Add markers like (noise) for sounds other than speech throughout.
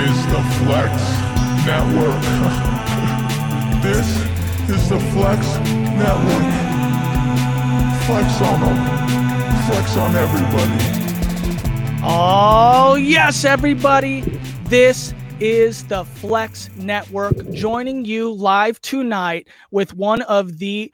is the Flex Network. (laughs) this is the Flex Network. Flex on them. Flex on everybody. Oh, yes, everybody. This is the Flex Network joining you live tonight with one of the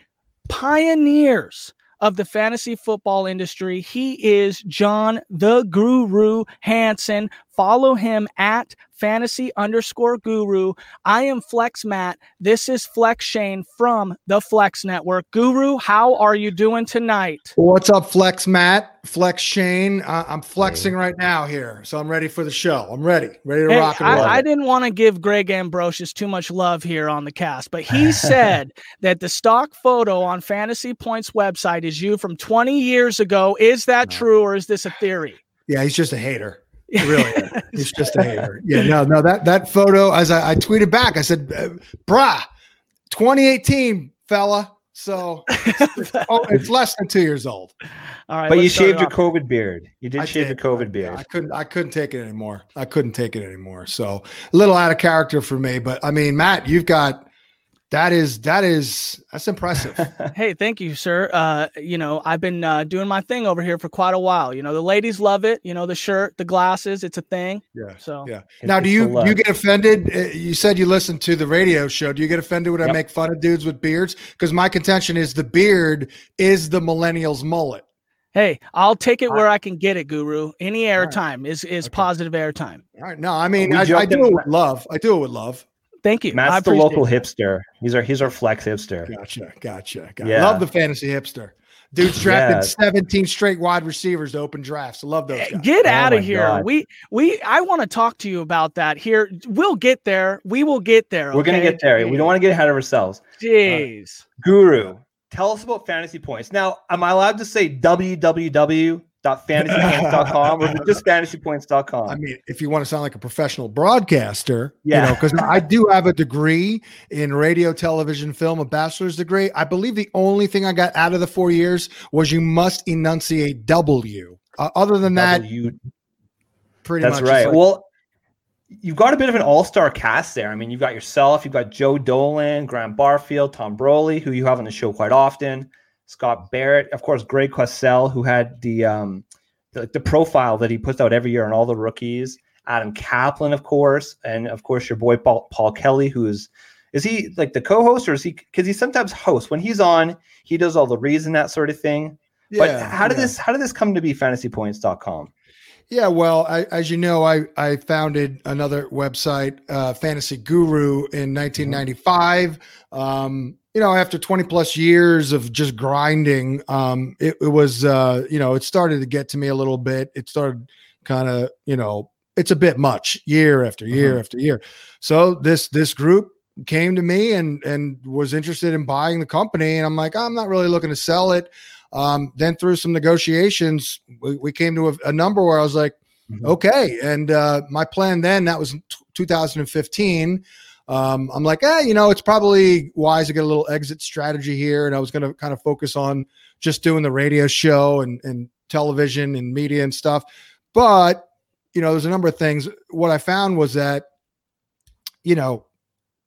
pioneers of the fantasy football industry. He is John the Guru Hansen. Follow him at fantasy underscore guru. I am Flex Matt. This is Flex Shane from the Flex Network. Guru, how are you doing tonight? What's up, Flex Matt? Flex Shane. Uh, I'm flexing right now here, so I'm ready for the show. I'm ready, ready to Hey, rock and roll. I, I didn't want to give Greg Ambrosius too much love here on the cast, but he (laughs) said that the stock photo on Fantasy Points website is you from 20 years ago. Is that true or is this a theory? yeah, he's just a hater. He really, is. (laughs) he's just a hater. Yeah, no, no. That that photo, as I, I tweeted back, I said, uh, "Brah, 2018, fella." So it's, (laughs) oh, it's less than two years old. All right. But you shaved your. COVID beard. You did I shave did. your COVID beard. I couldn't. I couldn't take it anymore. I couldn't take it anymore. So a little out of character for me. But I mean, Matt, you've got that is that is that's impressive. (laughs) Hey, thank you, sir. Uh, you know, I've been uh, doing my thing over here for quite a while. You know, the ladies love it. You know, the shirt, the glasses, it's a thing. Yeah. So Yeah. It's- now, do you the you get offended? Uh, You said you listened to the radio show. Do you get offended when I make fun of dudes with beards? Because my contention is the beard is the millennials mullet. hey, I'll take it where I can get it, Guru. Any right. airtime is is Okay. positive airtime. All right. No, I mean I, I do it with love. I do it with love. Thank you. I Matt's the local it. hipster. He's our he's our flex hipster. Gotcha. Gotcha. gotcha. Yeah. Love the fantasy hipster. Dude's drafted Yeah. 17 straight wide receivers to open drafts. I love those eh, guys. Get Oh out my of here. God. We we I want to talk to you about that here. We'll get there. We will get there. We're gonna get there. We don't want to get ahead of ourselves. Jeez. Guru, tell us about fantasy points. Now, am I allowed to say www.fantasypoints.com or just (laughs) fantasypoints.com? I mean, if you want to sound like a professional broadcaster, Yeah. you know, because I do have a degree in radio, television, film, a bachelor's degree. I believe the only thing I got out of the four years was you must enunciate W. Uh, other than that, W- pretty That's much. right. like- well, you've got a bit of an all-star cast there. I mean, you've got yourself, you've got Joe Dolan, Graham Barfield, Tom Brolley, who you have on the show quite often, Scott Barrett, of course, Greg Cosell, who had the um the, the profile that he puts out every year on all the rookies. Adam Caplan, of course, and of course your boy Paul, Paul Kelly, who's is he like the co-host or is he because he sometimes hosts when he's on, he does all the reads and that sort of thing. yeah, but how did yeah. this how did this come to be fantasypoints.com? Yeah, well, I, as you know, I, I founded another website, uh, Fantasy Guru, in 1995. Um, you know, after 20 plus years of just grinding, um, it, it was, uh, you know, it started to get to me a little bit. It started kind of, you know, it's a bit much year after year after year. So this this group came to me and and was interested in buying the company, and I'm like, I'm not really looking to sell it. Um, then through some negotiations, we, we came to a, a number where I was like, Mhm. okay. And uh, my plan then, that was t- 2015. Um, I'm like, eh, you know, it's probably wise to get a little exit strategy here. And I was going to kind of focus on just doing the radio show and, and television and media and stuff. But, you know, there's a number of things. What I found was that, you know,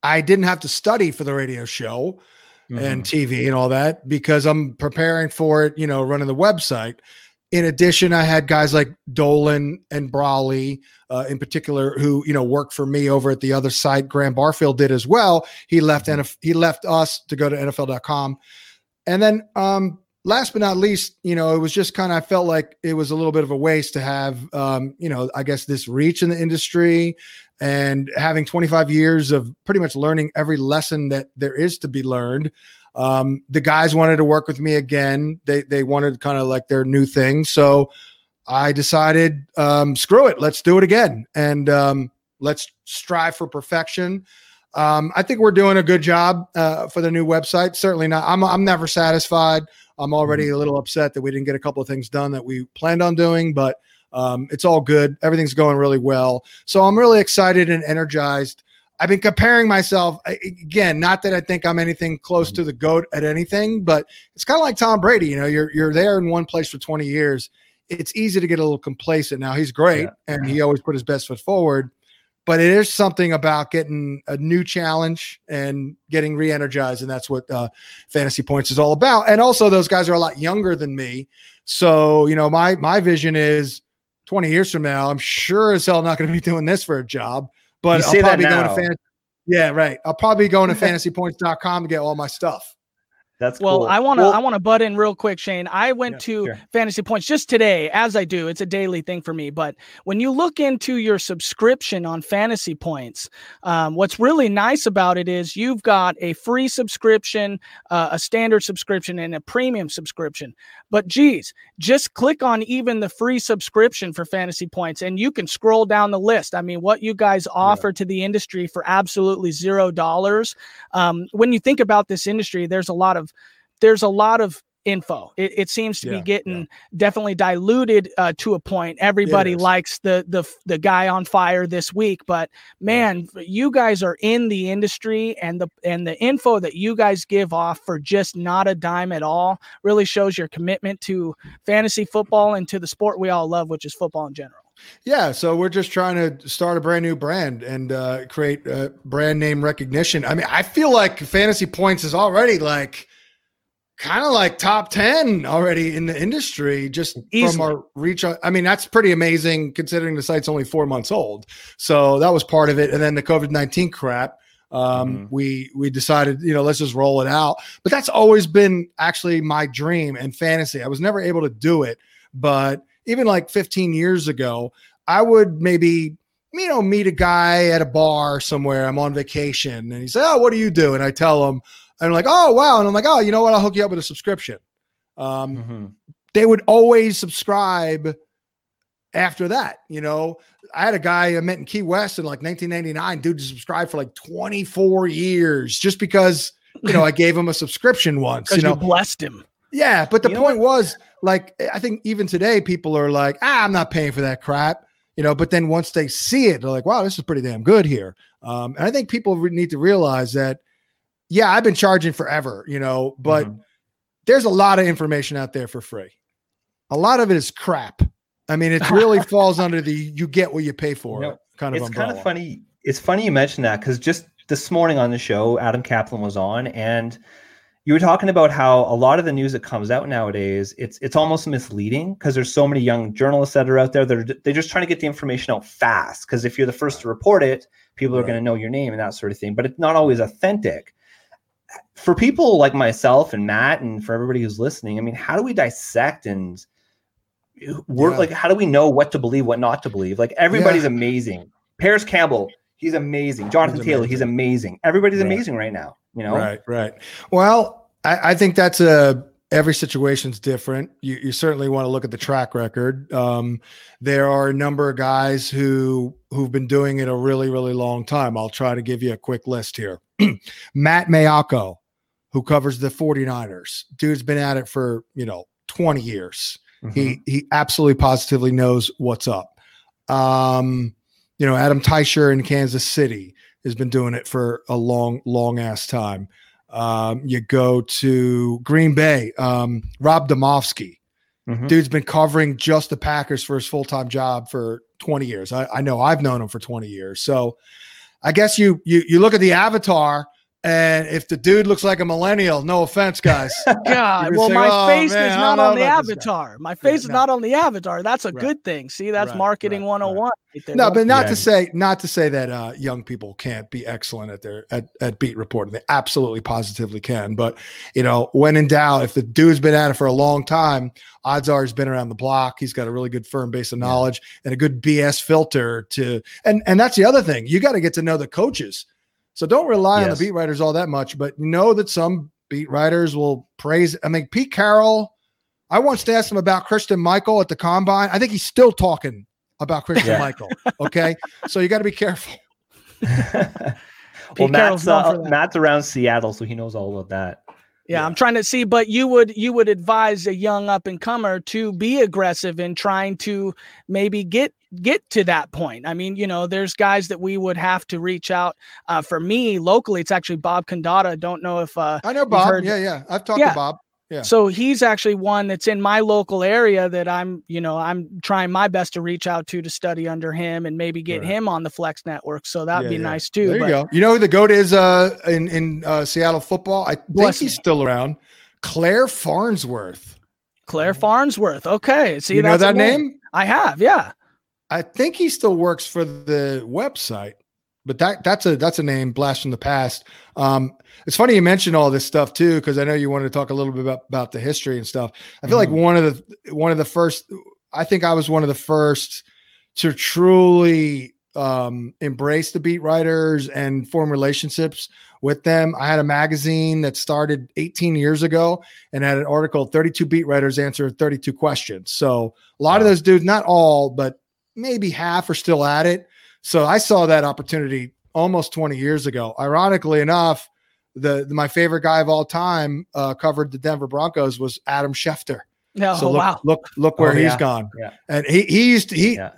I didn't have to study for the radio show and TV and all that because I'm preparing for it, you know, running the website. In addition, I had guys like Dolan and Brolley, uh, in particular, who you know worked for me over at the other site. Graham Barfield did as well. He left NF- he left us to go to NFL.com, and then um, last but not least, you know, it was just kind of I felt like it was a little bit of a waste to have, um, you know, I guess this reach in the industry and having 25 years of pretty much learning every lesson that there is to be learned. Um, the guys wanted to work with me again. They they wanted kind of like their new thing. So I decided, um, screw it, let's do it again, and um, let's strive for perfection. Um, I think we're doing a good job uh, for the new website. Certainly not. I'm I'm never satisfied. I'm already a little upset that we didn't get a couple of things done that we planned on doing, but um, it's all good. Everything's going really well. So I'm really excited and energized. I've been comparing myself again. Not that I think I'm anything close to the goat at anything, but it's kind of like Tom Brady. You know, you're you're there in one place for 20 years. It's easy to get a little complacent. Now he's great, Yeah. and he always put his best foot forward. but it is something about getting a new challenge and getting re-energized, and that's what uh, Fantasy Points is all about. And also, those guys are a lot younger than me, so you know, my my vision is 20 years from now, I'm sure as hell not going to be doing this for a job, but I'll probably go to fantasy. Yeah, right. I'll probably be going to (laughs) fantasypoints.com to get all my stuff. That's well. Cool. I want to. Well, I want to butt in real quick, Shane. I went yeah, to sure. Fantasy Points just today, as I do. It's a daily thing for me. But when you look into your subscription on Fantasy Points, um, what's really nice about it is you've got a free subscription, uh, a standard subscription, and a premium subscription. But geez, just click on even the free subscription for Fantasy Points, and you can scroll down the list. I mean, what you guys offer yeah. to the industry for absolutely zero dollars. Um, when you think about this industry, there's a lot of there's a lot of info. It, it seems to yeah, be getting yeah. definitely diluted uh, to a point. Everybody likes the the the guy on fire this week, but man, you guys are in the industry, and the and the info that you guys give off for just not a dime at all really shows your commitment to fantasy football and to the sport we all love, which is football in general. Yeah, so we're just trying to start a brand new brand and uh, create uh, brand name recognition. I mean, I feel like Fantasy Points is already like kind of like top 10 already in the industry just Easily. from our reach i mean that's pretty amazing considering the site's only four months old. So that was part of it. And then the covid-19 crap um, mm-hmm. we we decided you know let's just roll it out. But that's always been actually my dream and fantasy. I was never able to do it but even like 15 years ago i would maybe you know meet a guy at a bar somewhere. I'm on vacation and he said oh what do you do? And i tell him and I'm like, oh wow, and I'm like, oh, you know what? I'll hook you up with a subscription. Um, mm-hmm. They would always subscribe after that. You know, I had a guy I met in Key West in like 1999. Dude subscribed for like 24 years just because you know I gave him a subscription once. You know, you blessed him. Yeah, but the you point was like I think even today people are like, ah, I'm not paying for that crap. You know, but then once they see it, they're like, wow, this is pretty damn good here. Um, and I think people need to realize that yeah, I've been charging forever, you know, but mm-hmm. there's a lot of information out there for free. A lot of it is crap. I mean, it really (laughs) falls under the you get what you pay for you know, kind of It's umbrella. kind of funny. It's funny you mentioned that because just this morning on the show, Adam Caplan was on and you were talking about how a lot of the news that comes out nowadays it's it's almost misleading because there's so many young journalists that are out there that are they're just trying to get the information out fast because if you're the first to report it people are going to know your name and that sort of thing but it's not always authentic for people like myself and Matt and for everybody who's listening, I mean, how do we dissect and we're yeah. like, how do we know what to believe, what not to believe? Like everybody's yeah. amazing. Parris Campbell, he's amazing. Jonathan he's Taylor, amazing. he's amazing. Everybody's right. amazing right now. You know, right, right. Well, I, I think that's a every situation's different. You, you certainly want to look at the track record. Um, there are a number of guys who who've been doing it a really, really long time. I'll try to give you a quick list here. (clears throat) Matt Maiocco, who covers the 49ers. Dude's been at it for, you know, 20 years. Mm-hmm. He he absolutely positively knows what's up. Um, you know, Adam Teicher in Kansas City has been doing it for a long, long ass time. Um, you go to Green Bay, um, Rob Demovsky. Mm-hmm. Dude's been covering just the Packers for his full time job for 20 years. I, I, know I've known him for 20 years. So I guess you you you look at the avatar and if the dude looks like a millennial, no offense, guys. (laughs) God, well, say, my oh, face man, is not on the avatar. My face yeah, is no. not on the avatar. That's a right. good thing. See, that's right, marketing right, 101. Right no, but not yeah. to say not to say that uh, young people can't be excellent at their at, at beat reporting. They absolutely positively can. But you know, when in doubt, if the dude's been at it for a long time, odds are he's been around the block. He's got a really good firm base of knowledge yeah. and a good BS filter to and and that's the other thing. You got to get to know the coaches so don't rely yes. on the beat writers all that much, but know that some beat writers will praise. I mean, Pete Carroll, I once asked him about Christine Michael at the combine. I think he's still talking about Christine yeah. Michael. Okay. (laughs) so you got to be careful. (laughs) well, Matt's, uh, Matt's around Seattle, so he knows all about that. Yeah, yeah, I'm trying to see, but you would you would advise a young up and comer to be aggressive in trying to maybe get get to that point. I mean, you know, there's guys that we would have to reach out. Uh, for me, locally, it's actually Bob Condotta. Don't know if uh, I know Bob. Yeah, yeah, I've talked yeah. to Bob. Yeah. So he's actually one that's in my local area that I'm, you know, I'm trying my best to reach out to to study under him and maybe get Right. him on the Flex Network. So that'd Yeah, be yeah. nice too. There you go. You know who the goat is uh, in in uh, Seattle football? I think he's still around. Clare Farnsworth. Clare Farnsworth. Okay. See, you know that name? I have. Yeah. I think he still works for the website, but that that's a that's a name blast from the past. Um, it's funny you mentioned all this stuff too, because I know you wanted to talk a little bit about, about the history and stuff. I feel like one of the one of the first. I think I was one of the first to truly um, embrace the beat writers and form relationships with them. I had a magazine that started 18 years ago and had an article 32 beat writers answer 32 questions. So a lot of those dudes, not all, but maybe half are still at it. So I saw that opportunity almost 20 years ago. Ironically enough, the, the- my favorite guy of all time uh, covered the Denver Broncos was Adam Schefter. No. so oh, look, wow. look, look where Oh, he's yeah. gone. Yeah. And he he used to he Yeah.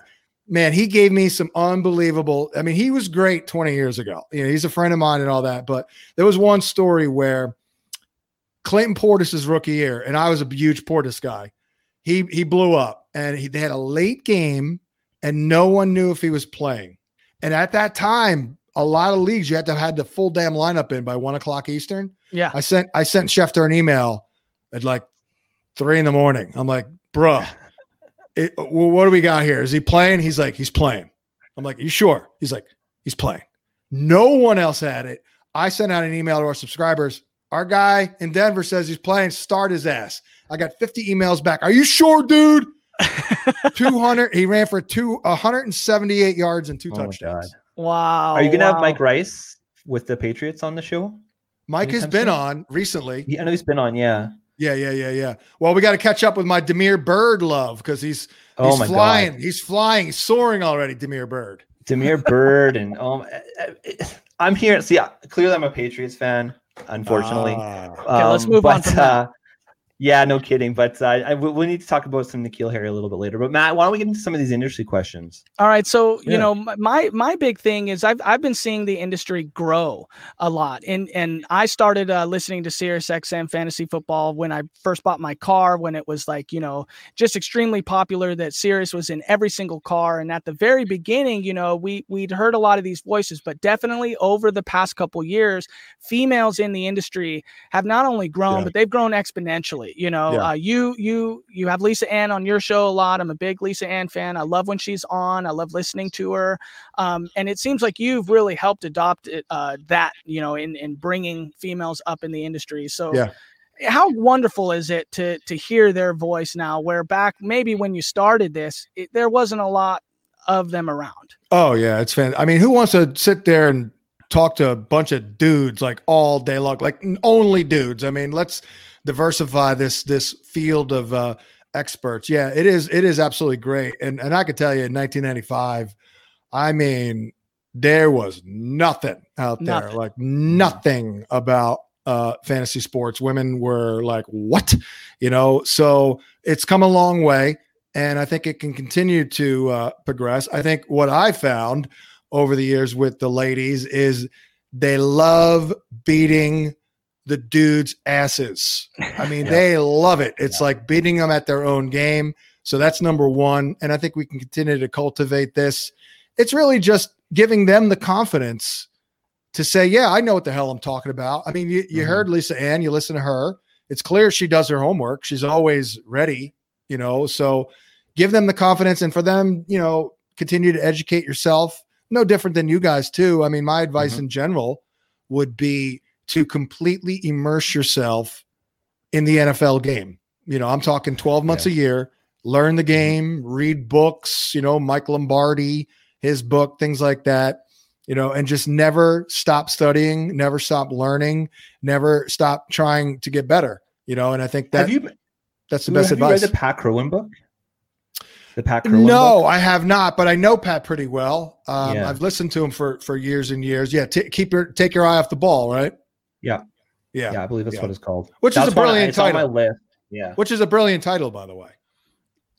man, he gave me some unbelievable. I mean, he was great 20 years ago. You know, he's a friend of mine and all that. But there was one story where Clinton Portis's rookie year, and I was a huge Portis guy. He he blew up, and he, they had a late game, and no one knew if he was playing. And at that time, a lot of leagues you had to have had the full damn lineup in by one o'clock Eastern. Yeah. I sent I sent Schefter an email at like three in the morning. I'm like, bruh, (laughs) it, what do we got here? Is he playing? He's like, he's playing. I'm like, you sure? He's like, he's playing. No one else had it. I sent out an email to our subscribers. Our guy in Denver says he's playing. Start his ass. I got 50 emails back. Are you sure, dude? (laughs) 200. He ran for two 178 yards and two Oh touchdowns. Wow. Are you gonna wow. have Mike Reiss with the Patriots on the show? Mike has been soon? on recently. Yeah, I know he's been on. Yeah. Yeah, yeah, yeah, yeah. Well, we got to catch up with my Damiere Byrd love because he's Oh he's my flying. god. He's flying. He's soaring already. Damiere Byrd. Damiere (laughs) Byrd and um, I'm here. See, clearly I'm a Patriots fan. Unfortunately. Ah. Okay, let's Um, move on but, from that. Uh, yeah, no kidding. But uh, I, we, we need to talk about some N'Keal Harry a little bit later. But Matt, why don't we get into some of these industry questions? All right, so you know my my big thing is I've I've been seeing the industry grow a lot, and and I started uh, listening to Sirius XM fantasy football when I first bought my car when it was like you know just extremely popular that Sirius was in every single car, and at the very beginning, you know we we'd heard a lot of these voices, but definitely over the past couple years, females in the industry have not only grown Yeah. but they've grown exponentially. You know, Yeah. uh, you you you have Lisa Ann on your show a lot. I'm a big Lisa Ann fan. I love when she's on. I love listening to her. Um, and it seems like you've really helped adopt it, uh, that you know in in bringing females up in the industry. So Yeah. How wonderful is it to to hear their voice now? Where back maybe when you started this, it, there wasn't a lot of them around. Oh yeah, it's fan. I mean, who wants to sit there and talk to a bunch of dudes like all day long, like only dudes? I mean, let's diversify this this field of uh, experts. Yeah, it is. It is absolutely great. And and I could tell you, in 1995, I mean, there was nothing out there, Nothing. like nothing about uh, fantasy sports. Women were like, what? You know, so it's come a long way. And I think it can continue to uh, progress. I think what I found over the years with the ladies is they love beating the dudes' asses. I mean, (laughs) Yeah. they love it. It's like beating them at their own game. So that's number one. And I think we can continue to cultivate this. It's really just giving them the confidence to say, yeah, I know what the hell I'm talking about. I mean, you, you Mhm. heard Lisa Ann, you listen to her. It's clear she does her homework. She's always ready, you know. So give them the confidence and for them, you know, continue to educate yourself. No different than you guys, too. I mean, my advice Mhm. in general would be to completely immerse yourself in the NFL game. You know, I'm talking 12 months a year, learn the game, read books, you know, Mike Lombardi, his book, things like that, you know, and just never stop studying, never stop learning, never stop trying to get better, you know, and I think that you, that's the have best you advice. read the Pat Kirwan book? The Pat Kirwan No, book? I have not, but I know Pat pretty well. Um, Yeah. I've listened to him for for years and years. Yeah, t- keep your take your eye off the ball, right? Yeah. yeah, Yeah, I believe that's Yeah. what it's called. Which is a brilliant it's on my title. list. Yeah. Which is a brilliant title, by the way.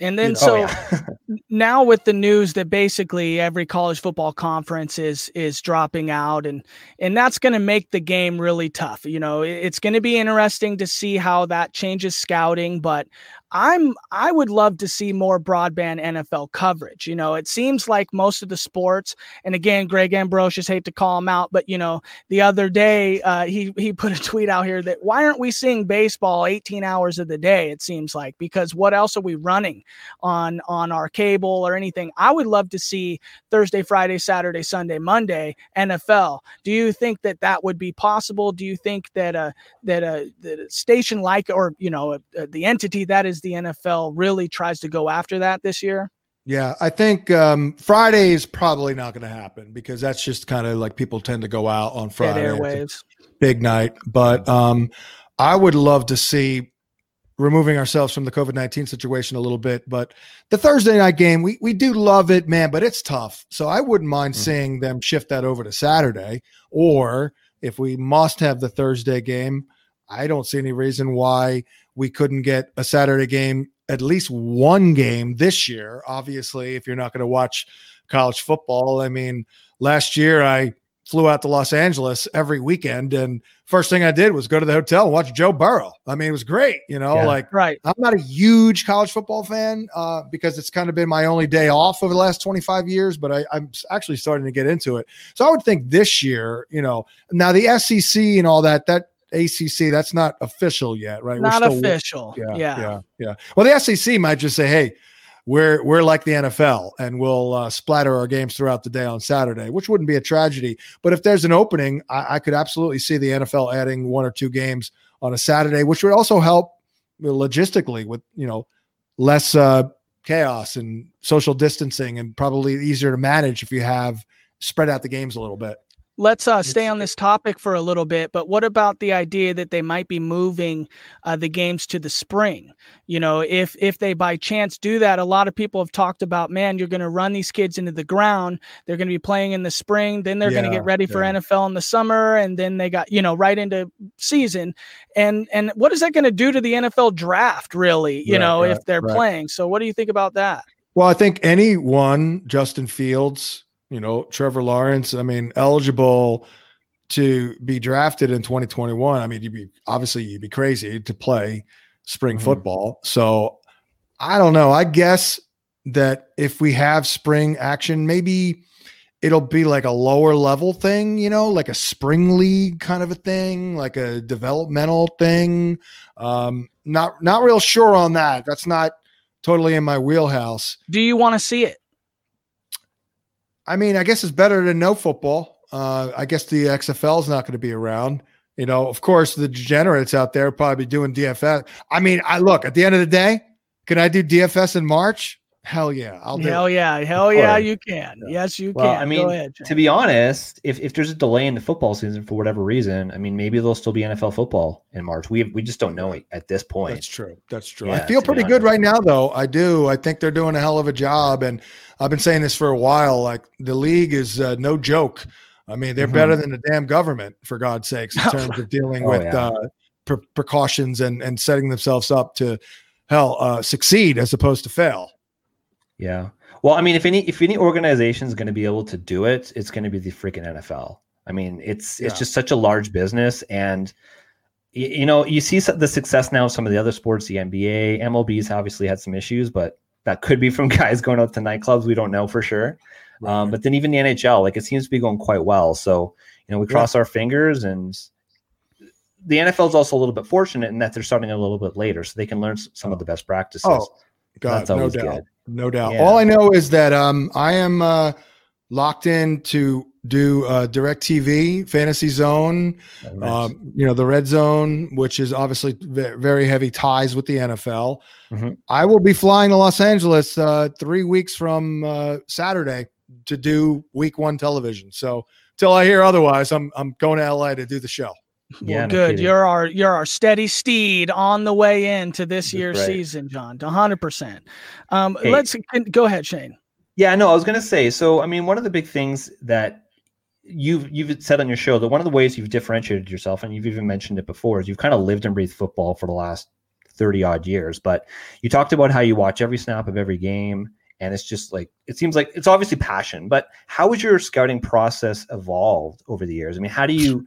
And then You know, so oh, yeah. (laughs) now with the news that basically every college football conference is is dropping out and and that's going to make the game really tough you know it's going to be interesting to see how that changes scouting but i'm i would love to see more broadband nfl coverage you know it seems like most of the sports and again greg ambrosius hate to call him out but you know the other day uh, he he (laughs) put a tweet out here that why aren't we seeing baseball 18 hours of the day it seems like because what else are we running on on our cable or anything. I would love to see Thursday, Friday, Saturday, Sunday, Monday NFL. Do you think that that would be possible? Do you think that a that a, that a station like or you know a, the entity that is the NFL really tries to go after that this year? Yeah, I think um, Friday is probably not going to happen because that's just kind of like people tend to go out on Friday. Airwaves. big night. But um, I would love to see removing ourselves from the COVID 19 situation a little bit. But the Thursday night game, we, we do love it, man, but it's tough. So I wouldn't mind Mhm. seeing them shift that over to Saturday. Or if we must have the Thursday game, I don't see any reason why we couldn't get a Saturday game, at least one game this year. Obviously, if you're not going to watch college football, I mean, last year I flew out to Los Angeles every weekend and first thing I did was go to the hotel and watch Joe Burrow. I mean, it was great, you know, Yeah. like Right. I'm not a huge college football fan uh, because it's kind of been my only day off over the last 25 years, but I, I'm actually starting to get into it. So I would think this year, you know, now the SEC and all that, that ACC, that's not official yet, right? Not official. Yeah, Yeah. yeah, yeah. Well, the SEC might just say, "Hey, we're we're like the NFL, and we'll uh, splatter our games throughout the day on Saturday," which wouldn't be a tragedy. But if there's an opening, I, I could absolutely see the NFL adding one or two games on a Saturday, which would also help logistically with you know less uh, chaos and social distancing, and probably easier to manage if you have spread out the games a little bit. Let's uh, stay on this topic for a little bit, but what about the idea that they might be moving uh, the games to the spring? You know, if if they by chance do that, a lot of people have talked about, man, you're going to run these kids into the ground. They're going to be playing in the spring, then they're going to get ready for yeah. NFL in the summer, and then they got you know right into season. And and what is that going to do to the NFL draft? Really, you Right, know, if they're right. playing. So what do you think about that? Well, I think anyone, Justin Fields, you know, Trevor Lawrence, I mean, eligible to be drafted in 2021. I mean, you'd be obviously you'd be crazy to play spring Mhm. football. So I don't know. I guess that if we have spring action, maybe it'll be like a lower level thing, you know, like a spring league kind of a thing, like a developmental thing. Um, not not real sure on that. That's not totally in my wheelhouse. Do you want to see it? I mean, I guess it's better than no football. Uh, I guess the XFL is not going to be around. You know, of course, the degenerates out there probably doing DFS. I mean, I look at the end of the day, can I do DFS in March? Hell yeah, I'll do. Hell it. yeah, hell yeah, you can. Yes, you Well, can. I mean, Go ahead. To be honest, if, if there's a delay in the football season for whatever reason, I mean, maybe there'll still be NFL football in March. We we just don't know it at this point. That's true. That's true. Yeah, I feel pretty good right now, though. I do. I think they're doing a hell of a job, and I've been saying this for a while. Like the league is uh, no joke. I mean, they're Mhm. better than the damn government, for God's sakes, in terms of dealing (laughs) Oh, with yeah. uh, pre- precautions and and setting themselves up to hell uh, succeed as opposed to fail. Yeah. Well, I mean, if any if any organization is going to be able to do it, it's going to be the freaking NFL. I mean, it's it's just such a large business, and y- you know, you see the success now of some of the other sports. The NBA, MLB's obviously had some issues, but that could be from (laughs) guys going out to nightclubs. We don't know for sure. Um, but then even the NHL, like it seems to be going quite well. So you know, we Yeah. cross our fingers, and the NFL is also a little bit fortunate in that they're starting a little bit later, so they can learn some of the best practices. Oh, God, That's no doubt. good. No doubt. Yeah. All I know is that um, I am uh, locked in to do uh, Direct TV, Fantasy Zone, Oh, nice. um, you know, the Red Zone, which is obviously very heavy ties with the NFL. Mhm. I will be flying to Los Angeles uh, three weeks from uh, Saturday to do Week One television. So till I hear otherwise, I'm I'm going to LA to do the show. Yeah, well, good. You're our you're our steady steed on the way into this year's right. season, John. 100. percent Um, Hey. let's go ahead, Shane. Yeah, no, I was gonna say. So, I mean, one of the big things that you've you've said on your show that one of the ways you've differentiated yourself, and you've even mentioned it before, is you've kind of lived and breathed football for the last 30 odd years. But you talked about how you watch every snap of every game. And it's just like, it seems like it's obviously passion, but how has your scouting process evolved over the years? I mean, how do you,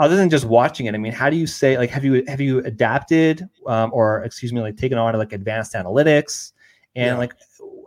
other than just watching it, I mean, how do you say, like, have you, have you adapted um, or excuse me, like taken on like advanced analytics and Yeah. like,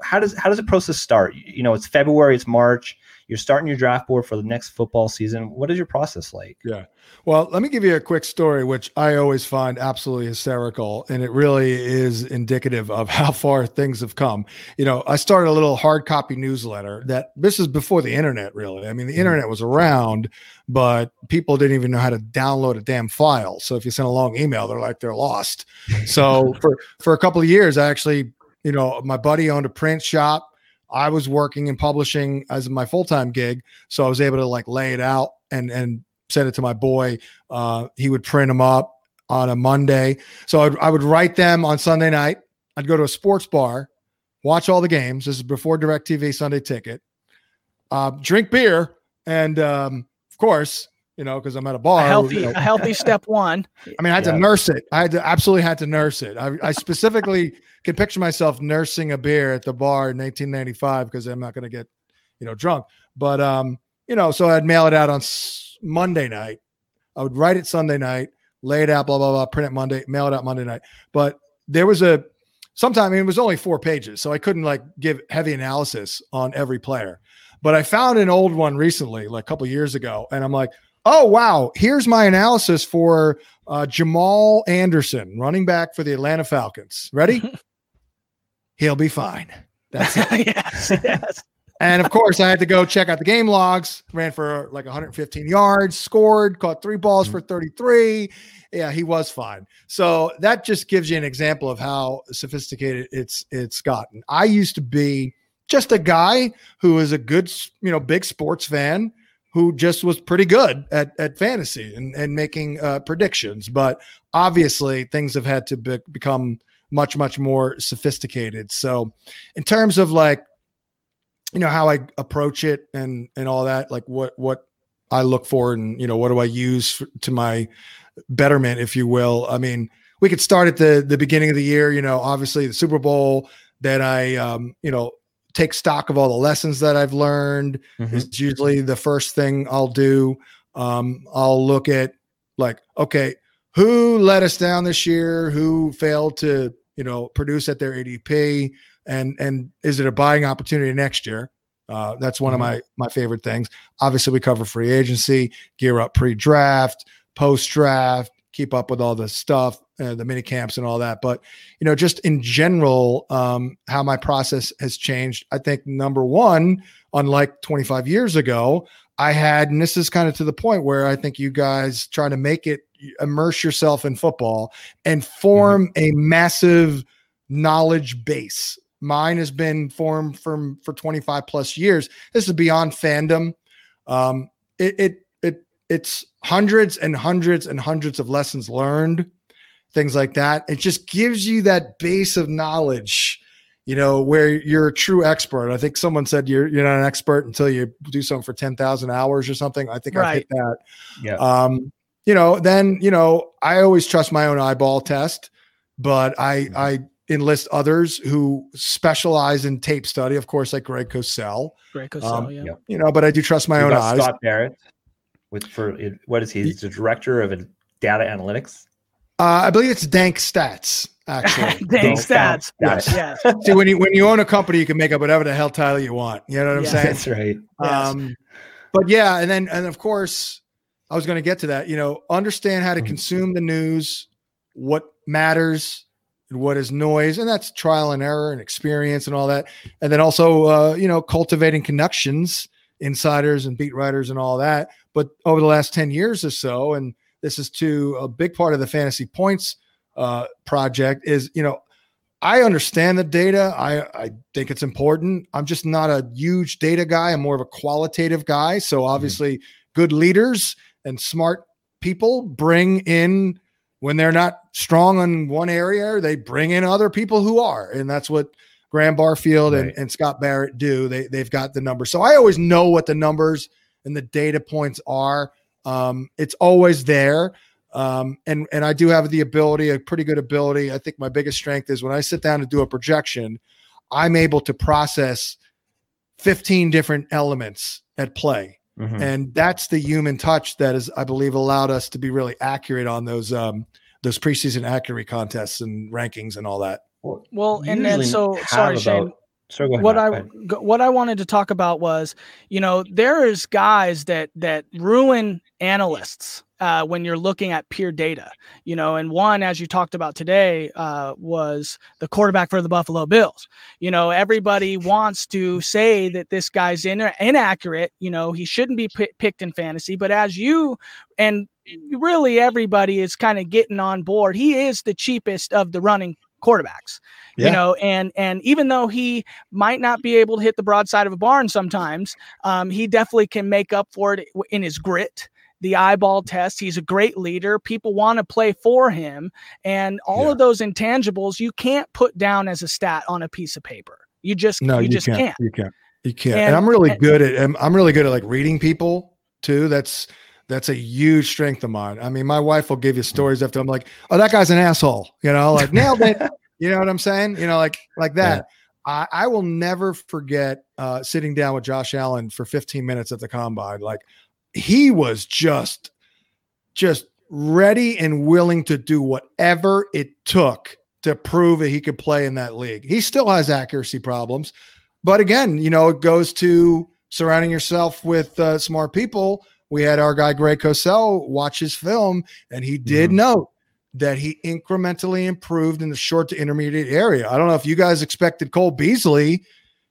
how does, how does the process start? You know, it's February, it's March, you're starting your draft board for the next football season. What is your process like? Yeah. Well, let me give you a quick story, which I always find absolutely hysterical. And it really is indicative of (laughs) how far things have come. You know, I started a little hard copy newsletter that this is before the internet, really. I mean, the mm-hmm. internet was around, but people didn't even know how to download a damn file. So if you send a long email, they're like, they're lost. (laughs) So for, for a couple of years, I actually, you know, my buddy owned a print shop. I was working and publishing as my full time gig, so I was able to like lay it out and and send it to my boy. Uh, he would print them up on a Monday, so I'd, I would write them on Sunday night. I'd go to a sports bar, watch all the games. This is before Directv Sunday Ticket. Uh, drink beer, and um, of course, you know, because I'm at a bar. a healthy, you know, a healthy step one. I mean, I had Yeah. to nurse it. I had to absolutely had to nurse it. I, I specifically (laughs) can picture myself nursing a beer at the bar in 1995 because I'm not going to get, you know, drunk. But um, you know, so I'd mail it out on s- Monday night. I would write it Sunday night, lay it out, blah blah blah, print it Monday, mail it out Monday night. But there was a sometime I mean, it was only four pages, so I couldn't like give heavy analysis on every player. But I found an old one recently, like a couple years ago, and I'm like, oh wow, here's my analysis for uh, Jamal Anderson, running back for the Atlanta Falcons. Ready? (laughs) He'll be fine. That's it. (laughs) yes, yes. And of course, I had to go check out the game logs. Ran for like 115 yards, scored, caught three balls for 33. Yeah, he was fine. So that just gives you an example of how sophisticated it's it's gotten. I used to be just a guy who was a good, you know, big sports fan who just was pretty good at at fantasy and and making uh, predictions. But obviously, things have had to be- become much much more sophisticated. So, in terms of like you know how I approach it and and all that like what what I look for and you know what do I use f to my betterment if you will I mean we could start at the the beginning of the year you know obviously the Super Bowl then I um you know take stock of all the lessons that I've learned Mhm. it's usually the first thing I'll do um I'll look at like okay who let us down this year who failed to you know produce at their ADP and and is it a buying opportunity next year? Uh, that's one Mhm. of my my favorite things. Obviously, we cover free agency, gear up pre-draft, post-draft, keep up with all the stuff, uh, the mini camps and all that. But you know, just in general, um, how my process has changed. I think number one, unlike 25 years ago, I had, and this is kind of to the point where I think you guys try to make it immerse yourself in football and form a massive knowledge base. Mine has been formed from for 25 plus years. This is beyond fandom. Um, it, it it it's hundreds and hundreds and hundreds of lessons learned, things like that. It just gives you that base of knowledge, you know, where you're a true expert. I think someone said you're you're not an expert until you do something for 10,000 hours or something. I think I've hit that. Yeah. Um, you know, then you know, I always trust my own eyeball test, but I I enlist others who specialize in tape study, of course, like Greg Cosell. Greg Cosell, Um, yeah. You know, but I do trust my We've own got eyes. Scott Barrett with for what is he? He's the director of a data analytics. Uh, I believe it's Dank Stats, actually. (laughs) Dank stats. count stats. Yes. (laughs) See, when you when you own a company, you can make up whatever the hell title you want. You know what I'm Yeah. saying? That's right. Yes. Um, but yeah, and then and of course, I was going to get to that. You know, understand how to Mhm. consume the news, what matters, and what is noise, and that's trial and error and experience and all that. And then also, uh, you know, cultivating connections, insiders and beat writers and all that. But over the last ten years or so, and this is to a big part of the fantasy points uh, project is you know I understand the data. I, I think it's important. I'm just not a huge data guy. I'm more of a qualitative guy. So obviously, good leaders and smart people bring in when they're not strong in one area, they bring in other people who are, and that's what Graham Barfield and, Right. and Scott Barrett do. They they've got the numbers. So I always know what the numbers and the data points are. Um, it's always there. Um, and and I do have the ability, a pretty good ability. I think my biggest strength is when I sit down to do a projection, I'm able to process 15 different elements at play. Mhm. And that's the human touch that is, I believe, allowed us to be really accurate on those um, those preseason accuracy contests and rankings and all that. Well, and then so have sorry, Shane. About- Sorry, go ahead. what I what I wanted to talk about was, you know, there is guys that that ruin analysts uh, when you're looking at pure data. You know, and one, as you talked about today, uh, was the quarterback for the Buffalo Bills. You know, everybody wants to say that this guy's in, inaccurate. You know, he shouldn't be pi picked in fantasy. But as you and really everybody is kind of getting on board, he is the cheapest of the running quarterbacks you know and and even though he might not be able to hit the broadside of a barn sometimes um, he definitely can make up for it in his grit the eyeball test he's a great leader people want to play for him and all Yeah. of those intangibles you can't put down as a stat on a piece of paper you just No, you, you, just can't. can't, You can't. You can't. And- And, I'm really and- good at. I'm really good at like reading people too. That's that's a huge strength of mine. I mean, my wife will give you stories after I'm like, oh, that guy's an asshole. You know, like (laughs) nailed it. you know what I'm saying? You know, like like that. I, I will never forget uh, sitting down with Josh Allen for 15 minutes at the combine. Like he was just just ready and willing to do whatever it took to prove that he could play in that league. He still has accuracy problems, but again, you know, it goes to surrounding yourself with uh, smart people. We had our guy Greg Cosell watch his film, and he did Mhm. note that he incrementally improved in the short to intermediate area. I don't know if you guys expected Cole Beasley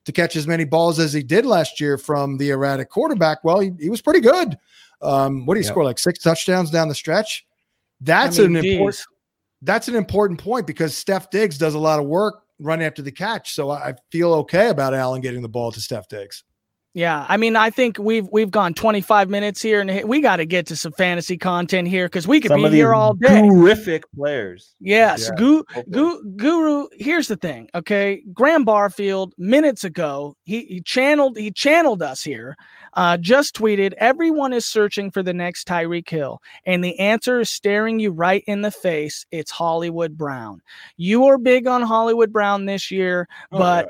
to catch as many balls as he did last year from the erratic quarterback. Well, he, he was pretty good. Um, what did he Yep. score? Like six touchdowns down the stretch. I That's mean, an important that's an important point because Steph Diggs does a lot of work running after the catch. So I I feel okay about Allen getting the ball to Steph Diggs. Yeah, I mean, I think we've we've gone 25 minutes here, and we got to get to some fantasy content here because we could Some be here all day. Terrific players. Yes, Yeah, Gu- hopefully. Gu- Guru. Here's the thing, okay? Graham Barfield minutes ago he, he channeled he channeled us here. Uh, just tweeted, "Everyone is searching for the next Tyreek Hill, and the answer is staring you right in the face. It's Hollywood Brown. You are big on Hollywood Brown this year, Oh, but."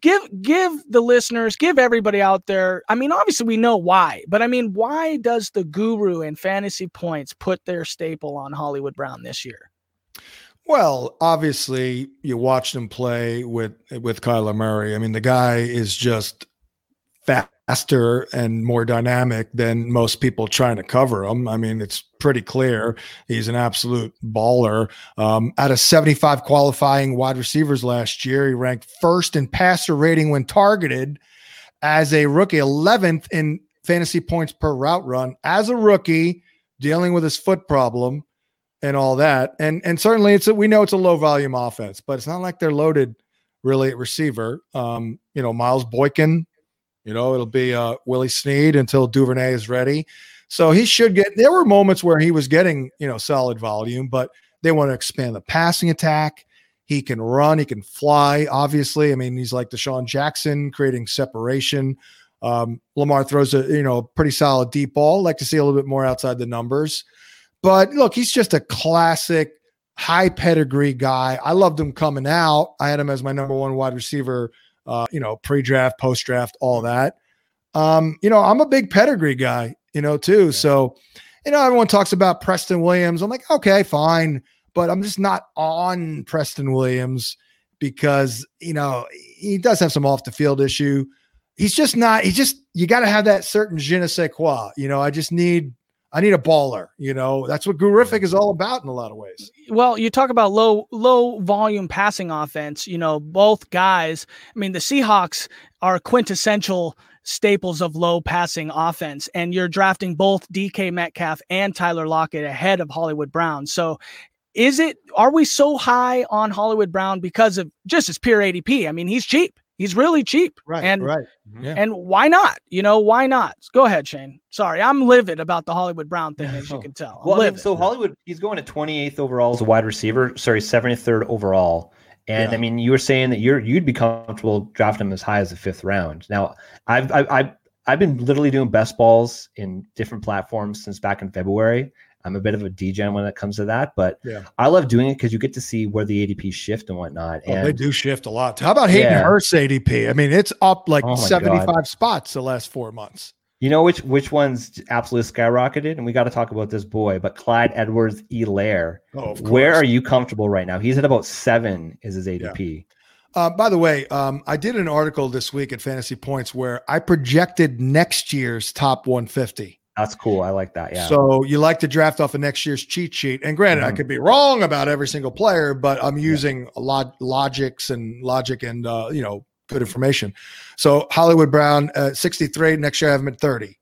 Give give the listeners, give everybody out there. I mean, obviously we know why, but I mean, why does the guru and fantasy points put their staple on Hollywood Brown this year? Well, obviously, you watched him play with with Kyler Murray. I mean, the guy is just faster and more dynamic than most people trying to cover him. I mean, it's pretty clear he's an absolute baller. Um, out of 75 qualifying wide receivers last year, he ranked first in passer rating when targeted as a rookie, 11th in fantasy points per route run as a rookie, dealing with his foot problem and all that. And and certainly it's a, we know it's a low volume offense, but it's not like they're loaded really at receiver. Um, you know, Miles Boykin, you know, it'll be uh Willie Snead until Duvernay is ready. So he should get there were moments where he was getting, you know, solid volume, but they want to expand the passing attack. He can run, he can fly, obviously. I mean, he's like DeSean Jackson, creating separation. Um, Lamar throws a you know pretty solid deep ball. Like to see a little bit more outside the numbers. But look, he's just a classic high pedigree guy. I loved him coming out. I had him as my number one wide receiver, uh, you know, pre draft, post draft, all that. Um, you know, I'm a big pedigree guy, you know, too. So, you know, everyone talks about Preston Williams. I'm like, okay, fine. But I'm just not on Preston Williams because, you know, he does have some off the field issue. He's just not, he just, you got to have that certain je ne sais quoi. You know, I just need, I need a baller. You know, that's what Gurific is all about in a lot of ways. Well, you talk about low low volume passing offense. You know, both guys. I mean, the Seahawks are quintessential staples of low passing offense, and you're drafting both DK Metcalf and Tyler Lockett ahead of Hollywood Brown. So, is it? Are we so high on Hollywood Brown because of just his pure ADP? I mean, he's cheap. He's really cheap. Right. And right. Mm-hmm. Yeah. and why not? You know, why not? Go ahead, Shane. Sorry, I'm livid about the Hollywood Brown thing, as you can tell. I'm Well, I mean, livid. so Hollywood, he's going to 28th overall as a wide receiver. Sorry, 73rd overall. And Yeah. I mean, you were saying that you're you'd be comfortable drafting him as high as the fifth round. Now, I've I've I've, I've been literally doing best balls in different platforms since back in February, I'm a bit of a degen when it comes to that, but Yeah. I love doing it because you get to see where the ADP shift and whatnot. Oh, and they do shift a lot. How about Hayden Yeah. Hurst ADP? I mean, it's up like Oh my 75 spots the last four months. You know which which ones absolutely skyrocketed, and we got to talk about this boy. But Clyde Edwards Helaire, Oh, where are you comfortable right now? He's at about seven. Is his ADP? Uh, by the way, um, I did an article this week at Fantasy Points where I projected next year's top 150. That's cool. I like that. Yeah. So you like to draft off of next year's cheat sheet. And granted, I Mhm. could be wrong about every single player, but I'm using a lot logics and logic and uh, you know good information. So Hollywood Brown at 63. Next year I have him at 30.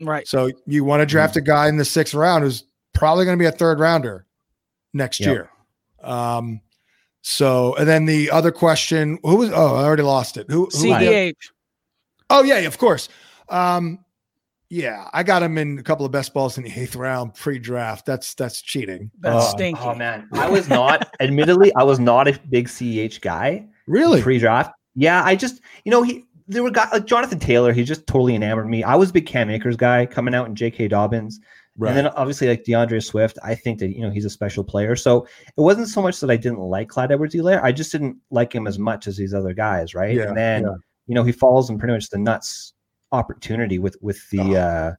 Right. So you want to draft a guy in the sixth round who's probably going to be a third rounder next Yep. year. Um, so and then the other question, who was? Oh, I already lost it. Who? who CEH. Oh yeah, yeah, of course. Um, yeah, I got him in a couple of best balls in the eighth round pre-draft. That's that's cheating. That's oh, stinky. Oh man, I was not. (laughs) admittedly, I was not a big CEH guy Really? pre-draft. Yeah, I just you know he there were guys like Jonathan Taylor. He just totally enamored me. I was a big Cam Akers guy coming out in J.K. Dobbins. And then obviously like DeAndre Swift, I think that you know he's a special player. So it wasn't so much that I didn't like Clyde Edwards Helaire. I just didn't like him as much as these other guys, right? Yeah, and then yeah. you know he falls in pretty much the nuts opportunity with with the uh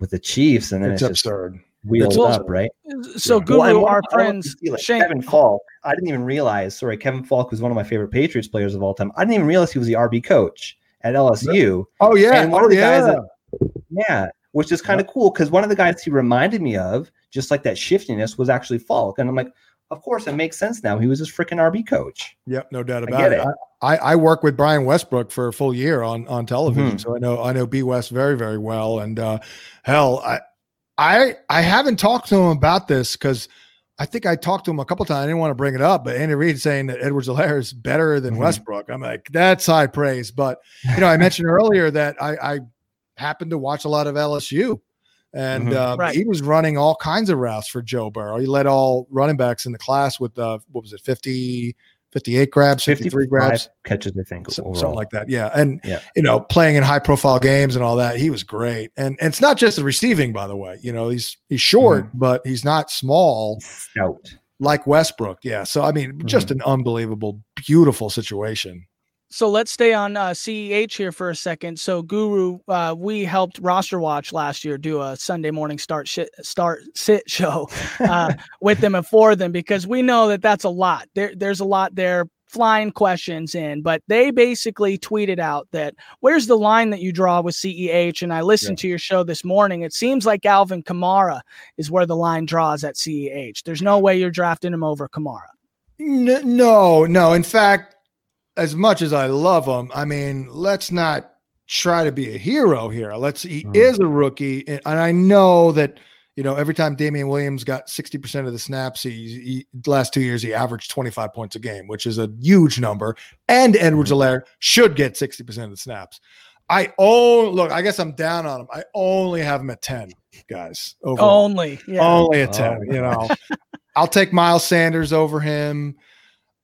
with the Chiefs, and then it's it's, absurd. wheeled Well, up, right? So Yeah. Guru, Well, our I want to friends, like, Shane, Kevin Falk. I didn't even realize. Sorry, Kevin Falk was one of my favorite Patriots players of all time. I didn't even realize he was the RB coach at LSU. Oh yeah, And one oh, of the yeah. guys that- Yeah, which is kind of cool because one of the guys he reminded me of, just like that shiftiness, was actually Falk, and I'm like, of course, it makes sense now. He was his freaking RB coach. Yep, no doubt about get it. it. I, I, I work with Brian Westbrook for a full year on on television, Mhm. so I know I know B West very very well. And uh, hell, I I I haven't talked to him about this because I think I talked to him a couple times. I didn't want to bring it up, but Andy Reid saying that Edwards Helaire is better than Mhm. Westbrook. I'm like, that's high praise. But you know, I mentioned earlier that I, I happened to watch a lot of LSU. And Mhm. uh, Right. he was running all kinds of routes for Joe Burrow. He led all running backs in the class with uh, what was it, 50, 58 grabs, 53 grabs, catches, I think, overall. something like that. Yeah. And, Yeah. you know, playing in high profile games and all that, he was great. And, and it's not just the receiving, by the way. You know, he's he's short, Mm-hmm. but he's not small Stout. like Westbrook. Yeah. So, I mean, just Mm-hmm. an unbelievable, beautiful situation. So let's stay on uh, CEH here for a second. So Guru, uh, we helped Roster Watch last year do a Sunday morning start shit, start sit (laughs) show uh, with them and for them because we know that that's a lot. There, there's a lot there flying questions in, but they basically tweeted out that where's the line that you draw with CEH? And I listened to your show this morning. It seems like Alvin Kamara is where the line draws at CEH. There's no way you're drafting him over Kamara. No, no. In fact, as much as I love him, I mean, let's not try to be a hero here. Let's he Mm. is a rookie, and, and I know that you know every time Damien Williams got sixty percent of the snaps, he, he last two years he averaged twenty five points a game, which is a huge number. And Edwards Helaire should get sixty percent of the snaps. I own look. I guess I'm down on him. I only have him at ten, guys. Overall. Only, yeah. Only a Oh, 10, you know. I'll take Miles Sanders over him.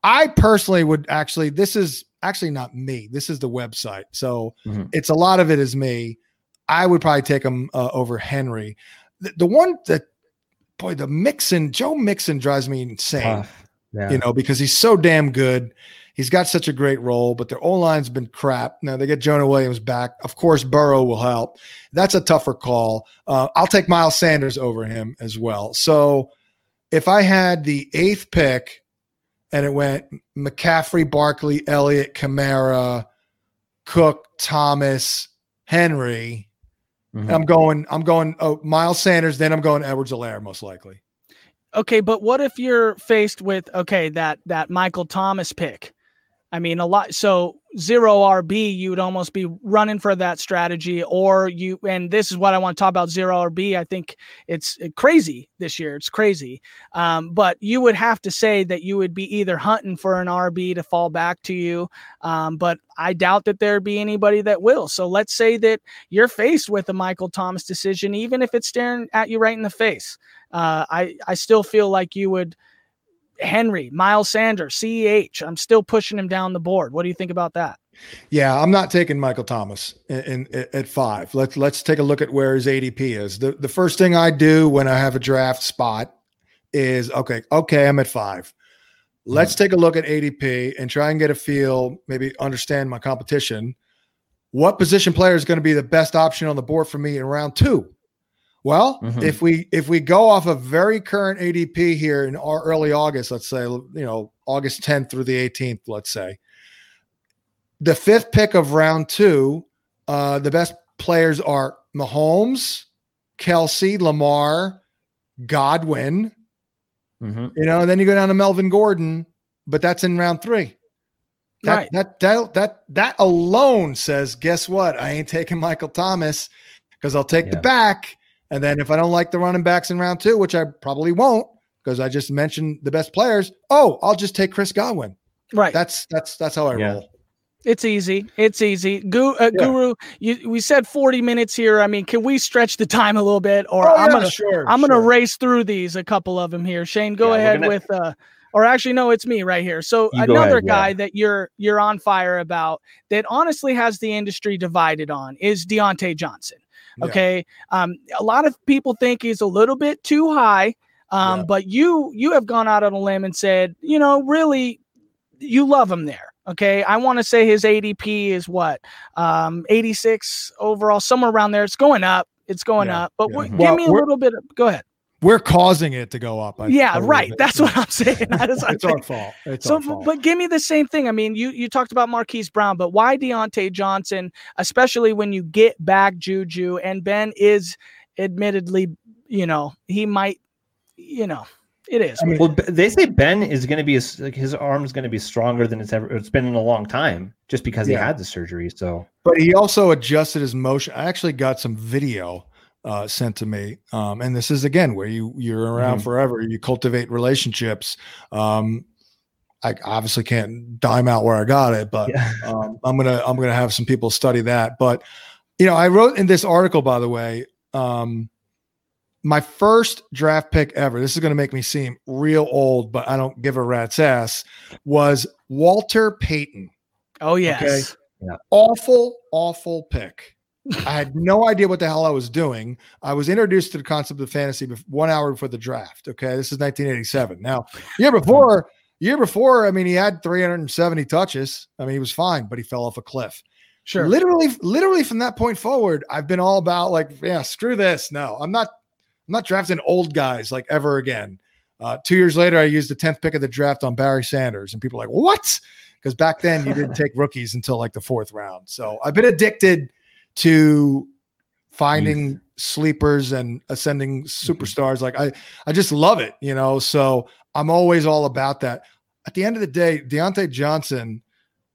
I personally would actually, this is actually not me. This is the website. So Mhm. it's a lot of it is me. I would probably take him uh, over Henry. The, the one that, boy, the Mixon, Joe Mixon drives me insane, Tough. Yeah. you know, because he's so damn good. He's got such a great role, but their O line's been crap. Now they get Jonah Williams back. Of course, Burrow will help. That's a tougher call. Uh, I'll take Miles Sanders over him as well. So if I had the eighth pick and it went McCaffrey, Barkley, Elliott, Kamara, Cook, Thomas, Henry, Mhm. I'm going, I'm going oh, Miles Sanders, then I'm going Edwards Helaire, most likely. Okay, but what if you're faced with okay that that Michael Thomas pick? I mean, a lot. So zero RB, you would almost be running for that strategy, or you. And this is what I want to talk about zero RB. I think it's crazy this year. It's crazy. Um, but you would have to say that you would be either hunting for an RB to fall back to you. Um, but I doubt that there'd be anybody that will. So let's say that you're faced with a Michael Thomas decision, even if it's staring at you right in the face. Uh, I I still feel like you would Henry, Miles Sanders, CEH. I'm still pushing him down the board. What do you think about that? Yeah, I'm not taking Michael Thomas in, in, at five. Let's let's take a look at where his ADP is. The the first thing I do when I have a draft spot is okay. Okay, I'm at five. Let's mm-hmm. take a look at ADP and try and get a feel, maybe understand my competition. What position player is going to be the best option on the board for me in round two? Well, mm-hmm. if we if we go off of very current ADP here in our early August, let's say you know August 10th through the 18th, let's say the fifth pick of round two, uh, the best players are Mahomes, Kelce, Lamar, Godwin. Mm-hmm. You know, and then you go down to Melvin Gordon, but that's in round three. That, right. that that that that alone says, guess what? I ain't taking Michael Thomas because I'll take yeah. the back. And then if I don't like the running backs in round two, which I probably won't, because I just mentioned the best players, oh, I'll just take Chris Godwin. Right. That's that's that's how I yeah. roll. It's easy. It's easy. Gu- uh, yeah. Guru, you, we said 40 minutes here. I mean, can we stretch the time a little bit or oh, I'm yeah, going to sure, I'm going to race through these a couple of them here. Shane, go yeah, ahead gonna... with uh or actually no, it's me right here. So you another ahead, guy that you're you're on fire about that honestly has the industry divided on is Diontae Johnson. Okay? Um a lot of people think he's a little bit too high. Um, but you you have gone out on a limb and said, you know, really you love him there. Okay, I want to say his ADP is what um, 86 overall, somewhere around there. It's going up. It's going yeah, up. But yeah. give well, me a little bit. Of, go ahead. We're causing it to go up. I yeah, right. That's what I'm saying. (laughs) That is it's our fault. It's so, our fault. but give me the same thing. I mean, you you talked about Marquise Brown, but why Diontae Johnson, especially when you get back Juju and Ben is admittedly, you know, he might, you know, it is. I mean, well, they say Ben is going to be like his arm is going to be stronger than it's ever it's been in a long time, just because yeah. he had the surgery. So, but he also adjusted his motion. I actually got some video uh, sent to me, um, and this is again where you you're around mm-hmm. forever. You cultivate relationships. Um, I obviously can't dime out where I got it, but yeah. (laughs) um, I'm gonna I'm gonna have some people study that. But you know, I wrote in this article, by the way. Um, my first draft pick ever, this is going to make me seem real old, but I don't give a rat's ass, was Walter Payton. Oh, yes. Okay? Yeah. Awful, awful pick. I had no idea what the hell I was doing. I was introduced to the concept of fantasy one hour before the draft. Okay. This is 1987. Now, year before, year before, I mean, he had 370 touches. I mean, he was fine, but he fell off a cliff. Sure. Literally, literally from that point forward, I've been all about like, yeah, screw this. No, I'm not I'm not drafting old guys like ever again. Uh, two years later, I used the 10th pick of the draft on Barry Sanders, and people are like, what? Because back then you didn't (laughs) take rookies until like the fourth round. So I've been addicted to finding sleepers and ascending mm-hmm. superstars. Like I, I just love it, you know. So I'm always all about that. At the end of the day, Diontae Johnson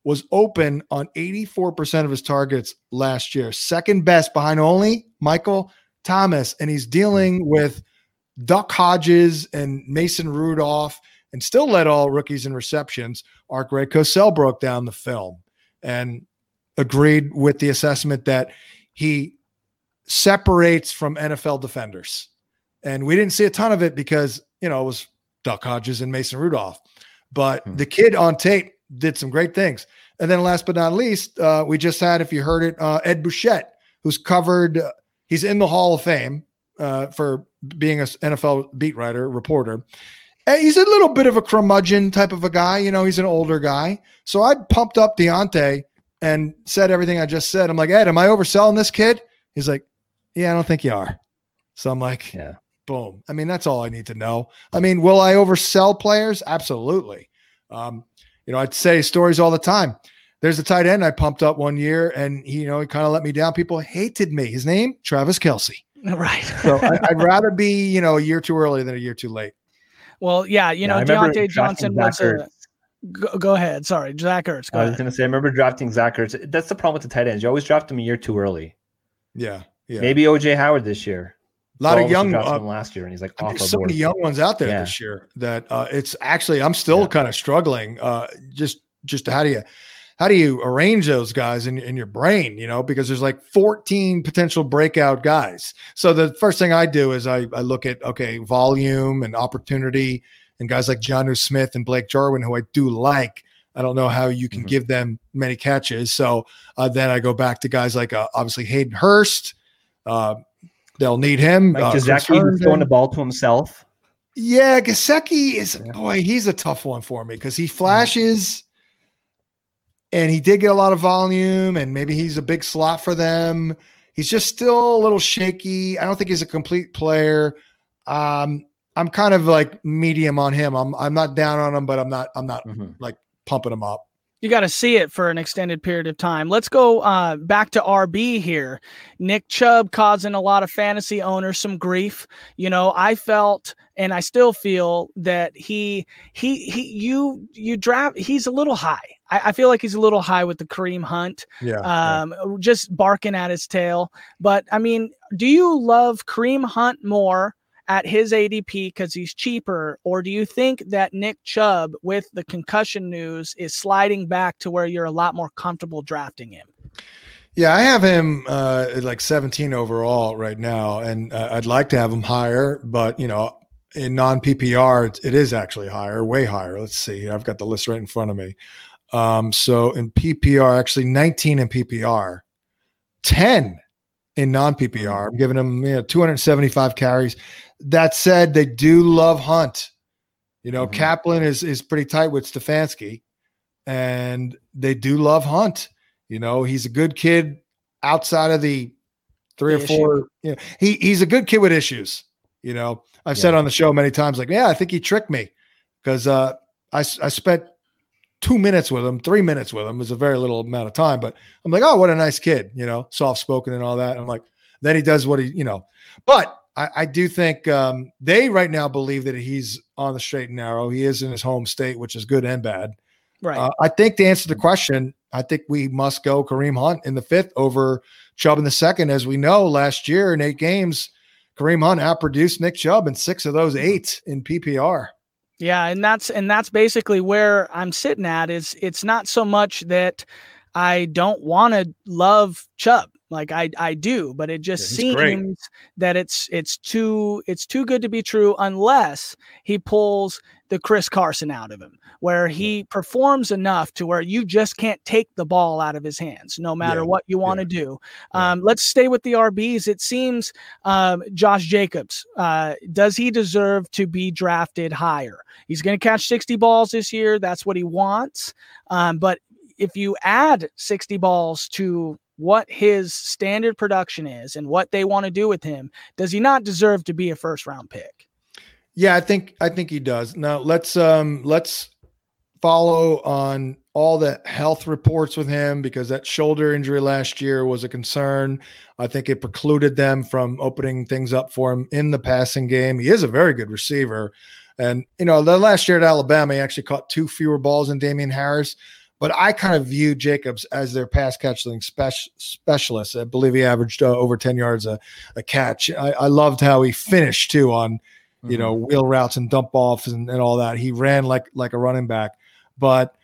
was open on 84% of his targets last year, second best behind only Michael Thomas, and he's dealing with Duck Hodges and Mason Rudolph, and still led all rookies in receptions. Art Greg Cosell broke down the film and agreed with the assessment that he separates from NFL defenders. And we didn't see a ton of it because, you know, it was Duck Hodges and Mason Rudolph. But hmm. the kid on tape did some great things. And then last but not least, uh, we just had, if you heard it, uh, Ed Bouchette, who's covered He's in the Hall of Fame uh, for being an NFL beat writer, reporter. And he's a little bit of a curmudgeon type of a guy. You know, he's an older guy. So I pumped up Diontae and said everything I just said. I'm like, Ed, am I overselling this kid? He's like, Yeah, I don't think you are. So I'm like, Yeah, boom. I mean, that's all I need to know. I mean, will I oversell players? Absolutely. Um, you know, I'd say stories all the time. There's a tight end I pumped up one year, and he, you know, he kind of let me down. People hated me. His name, Travis Kelce. (laughs) Right. so I, would rather be, you know, a year too early than a year too late. Well, yeah, you yeah, know, Diontae Johnson was a. Go, go, ahead. Sorry, Zach Ertz. Go I was going to say, I remember drafting Zach Ertz. That's the problem with the tight ends. You always draft them a year too early. Yeah. Yeah. Maybe OJ Howard this year. A lot of young uh, last year, and he's like off so many young ones out there yeah. this year that uh, it's actually I'm still yeah. kind of struggling. Uh, just just how do you how do you arrange those guys in, in your brain, you know, because there's like 14 potential breakout guys. So the first thing I do is I, I look at, okay, volume and opportunity and guys like Jonnu Smith and Blake Jarwin, who I do like. I don't know how you can Mhm. give them many catches. So uh, then I go back to guys like uh, obviously Hayden Hurst. Uh, they'll need him. Like Uh, Chris Gesicki, who's Herndon. throwing the ball to himself. Yeah, Gesicki is Yeah. boy, he's a tough one for me because he flashes and he did get a lot of volume, and maybe he's a big slot for them. He's just still a little shaky. I don't think he's a complete player. Um, I'm kind of like medium on him. I'm I'm not down on him, but I'm not I'm not Mhm. pumping him up. You got to see it for an extended period of time. Let's go uh, back to RB here. Nick Chubb causing a lot of fantasy owners some grief. You know, I felt and I still feel that he he he you you draft he's a little high. I, I feel like he's a little high with the Kareem Hunt, Yeah. um, just barking at his tail. But I mean, do you love Kareem Hunt more? At his ADP because he's cheaper, or do you think that Nick Chubb, with the concussion news, is sliding back to where you're a lot more comfortable drafting him? Yeah, I have him uh, like 17 overall right now, and uh, I'd like to have him higher, but you know, in non PPR, it, is actually higher, way higher. Let's see, I've got the list right in front of me. Um, so in PPR, actually 19 in PPR, 10 in non PPR. I'm giving him you know 275 carries. That said, they do love Hunt. You know, Mhm. Caplan is is pretty tight with Stefanski, and they do love Hunt. You know, he's a good kid outside of the three The or issue. four. You know, he he's a good kid with issues. You know, I've said on the show many times, like, yeah, I think he tricked me because uh, I I spent two minutes with him, three minutes with him it was a very little amount of time, but I'm like, oh, what a nice kid, you know, soft spoken and all that. I'm like, then he does what he, you know, but I, I do think um, they right now believe that he's on the straight and narrow. He is in his home state, which is good and bad. Right. Uh, I think to answer the question, I think we must go Kareem Hunt in the fifth over Chubb in the second. As we know, last year in eight games, Kareem Hunt outproduced Nick Chubb in six of those eight in PPR. Yeah, and that's and that's basically where I'm sitting at is it's not so much that I don't want to love Chubb. Like I I do, but it just Yeah, he's great. seems that it's it's too it's too good to be true unless he pulls the Chris Carson out of him, where he performs enough to where you just can't take the ball out of his hands, no matter Yeah, what you want yeah, to do. yeah. Um, let's stay with the RBs. It seems um, Josh Jacobs, uh, does he deserve to be drafted higher? He's going to catch 60 balls this year. That's what he wants. Um, but if you add 60 balls to what his standard production is and what they want to do with him, does he not deserve to be a first round pick? Yeah, I think I think he does. Now let's um let's follow on all the health reports with him because that shoulder injury last year was a concern. I think it precluded them from opening things up for him in the passing game. He is a very good receiver. And you know, the last year at Alabama, he actually caught two fewer balls than Damien Harris. But I kind of view Jacobs as their pass catching spec- specialist. I believe he averaged uh, over 10 yards a, a catch. I, I loved how he finished too on you know, wheel routes and dump offs and, and all that. He ran like like a running back. But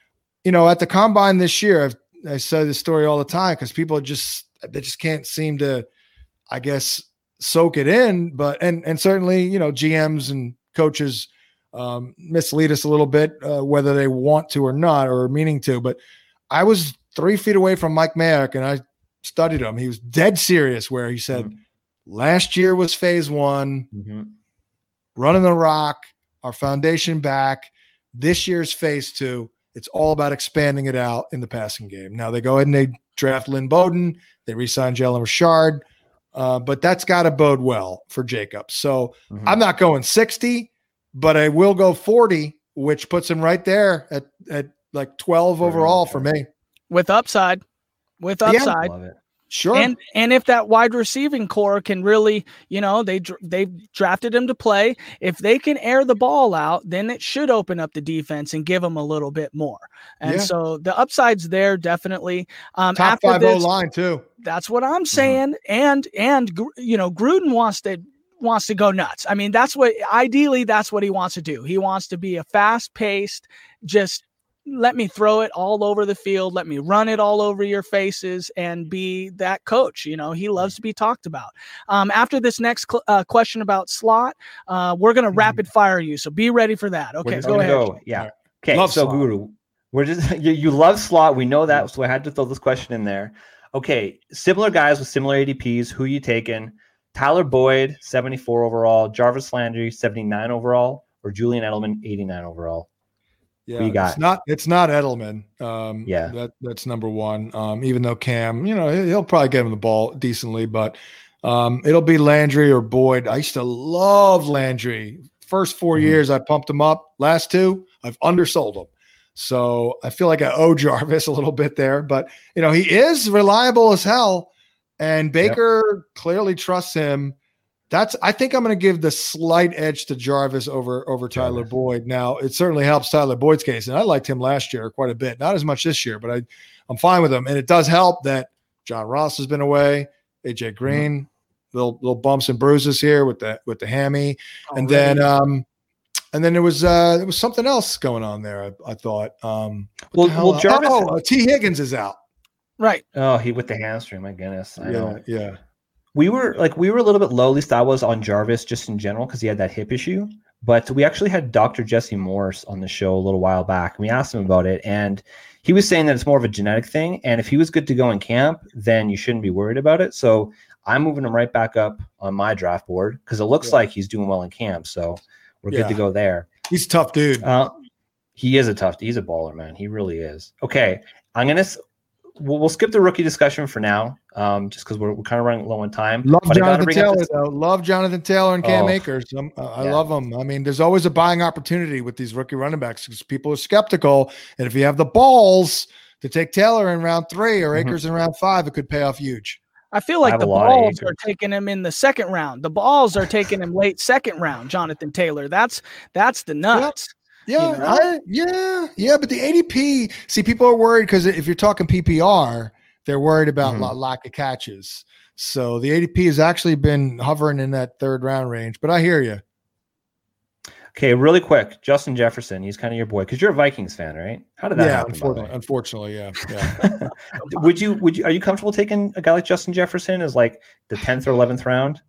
you know, at the combine this year, I've, I say this story all the time because people just they just can't seem to, I guess, soak it in. But and and certainly, you know, GMs and coaches um, mislead us a little bit, uh, whether they want to or not or meaning to. But I was three feet away from Mike Mayock and I studied him. He was dead serious where he said, last year was phase one Mhm. running the rock, our foundation back. This year's phase two. It's all about expanding it out in the passing game. Now they go ahead and they draft Lynn Bowden, they re-sign Jalen Richard, uh, but that's got to bode well for Jacobs. So Mhm. I'm not going 60, but I will go 40, which puts him right there at at like 12 overall for me. With upside, with Yeah. upside. Love it. Sure. And and if that wide receiving core can really, you know, they dr- they drafted him to play. If they can air the ball out, then it should open up the defense and give them a little bit more. And Yeah. so the upsides there definitely. Um, Top after five O this, line too. that's what I'm saying. And and you know, Gruden wants to wants to go nuts. I mean, that's what ideally that's what he wants to do. He wants to be a fast paced, just let me throw it all over the field, let me run it all over your faces, and be that coach. You know, he loves to be talked about. Um, after this next cl- uh, question about slot, uh, we're gonna Mhm. rapid fire you, so be ready for that. Okay, just go gonna ahead. go. Yeah. Okay. Love so slot. Guru, we're just (laughs) you, you love slot. We know that, so I had to throw this question in there. Okay, similar guys with similar ADPs. Who you taking? Tyler Boyd, 74 overall. Jarvis Landry, 79 overall, or Julian Edelman, 89 overall. Yeah, you got? it's not it's not Edelman. Um, Yeah. that that's number one. Um, even though Cam, you know, he'll probably get him the ball decently, but um, it'll be Landry or Boyd. I used to love Landry. First 4 Mhm. years, I pumped him up. Last two, I've undersold him. So I feel like I owe (laughs) Jarvis a little bit there, but you know, he is reliable as hell, and Baker clearly trusts him. That's I think I'm going to give the slight edge to Jarvis over over Tyler Jarvis. Boyd. Now it certainly helps Tyler Boyd's case, and I liked him last year quite a bit. Not as much this year, but I I'm fine with him, and it does help that John Ross has been away, AJ Green, little little bumps and bruises here with the with the hammy, and then um and then there was uh there was something else going on there. I, I thought um Well, well, Jarvis. oh, uh, Tee Higgins is out. Right. Oh, he with the hamstring. My goodness. I yeah, know. yeah. we were like we were a little bit low at least i was on jarvis just in general because he had that hip issue but we actually had dr jesse morris on the show a little while back and we asked him about it and he was saying that it's more of a genetic thing and if he was good to go in camp then you shouldn't be worried about it so i'm moving him right back up on my draft board because it looks Yeah. like he's doing well in camp so we're good to go there He's a tough dude. uh, he is a tough dude. he's a baller man he really is okay i'm gonna we'll, we'll skip the rookie discussion for now um, just because we're, we're kind of running low on time Love But Jonathan bring Taylor this- though. Love Jonathan Taylor and Cam Oh. Akers. Um, uh, I Yeah. love them. I mean, there's always a buying opportunity with these rookie running backs because people are skeptical, and if you have the balls to take Taylor in round three or Mhm. Akers in round five, it could pay off huge. I feel like have the a lot of balls are taking him in the second round. The balls are taking him late second round. Jonathan Taylor. That's that's the nuts. Yeah, You know? I, yeah, yeah. But the ADP, see, people are worried because if you're talking PPR, they're worried about Mhm. lack of catches. So the ADP has actually been hovering in that third round range. But I hear you. Okay, really quick, Justin Jefferson. He's kind of your boy because you're a Vikings fan, right? How did that Yeah, happen? by the way? unfortunately, unfortunately, yeah, yeah. (laughs) would you? Would you? Are you comfortable taking a guy like Justin Jefferson as like the tenth or eleventh round?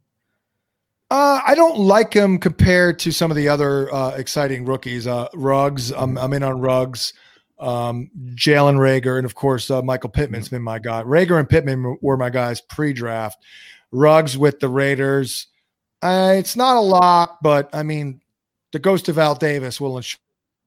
Uh, I don't like him compared to some of the other uh, exciting rookies. Uh, Ruggs, I'm, I'm in on Ruggs. Um, Jalen Reagor, and of course uh, Michael Pittman's been my guy. Reagor and Pittman were my guys pre-draft. Ruggs with the Raiders. Uh, it's not a lot, but I mean, the ghost of Al Davis will ensure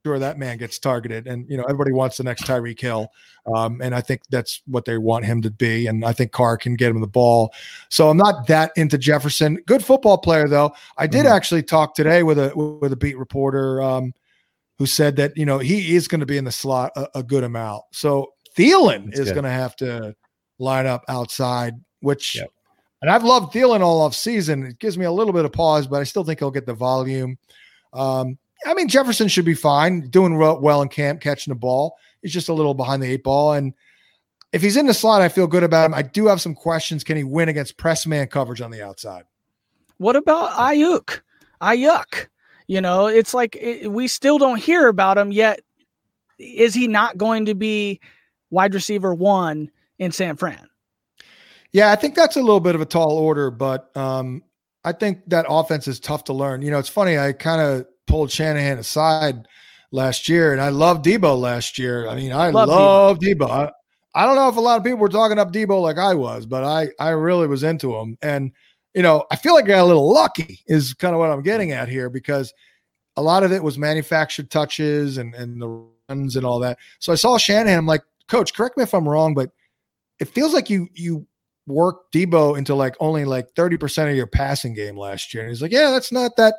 that man gets targeted, and you know everybody wants the next Tyreek Hill, um, and I think that's what they want him to be. And I think Carr can get him the ball. So I'm not that into Jefferson. Good football player though. I did Mhm. actually talk today with a with a beat reporter um, who said that you know he is going to be in the slot a, a good amount. So Thielen That's is going to have to line up outside, which. Yep. And I've loved Thielen all off season. It gives me a little bit of pause, but I still think he'll get the volume. Um, I mean, Jefferson should be fine, doing well, well in camp, catching the ball. He's just a little behind the eight ball. And if he's in the slot, I feel good about him. I do have some questions. Can he win against press man coverage on the outside? What about Aiyuk? Aiyuk. You know, it's like it, we still don't hear about him yet. Is he not going to be wide receiver one in San Fran? Yeah, I think that's a little bit of a tall order, but um, I think that offense is tough to learn. You know, it's funny. I kind of pulled Shanahan aside last year, and I loved Deebo last year. I mean, I Love love Deebo. I, I don't know if a lot of people were talking up Deebo like I was, but I I really was into him. And you know, I feel like I got a little lucky. Is kind of what I'm getting at here because a lot of it was manufactured touches and and the runs and all that. So I saw Shanahan. I'm like, Coach, correct me if I'm wrong, but it feels like you you work Deebo into like only like 30% of your passing game last year. And he's like, yeah, that's not that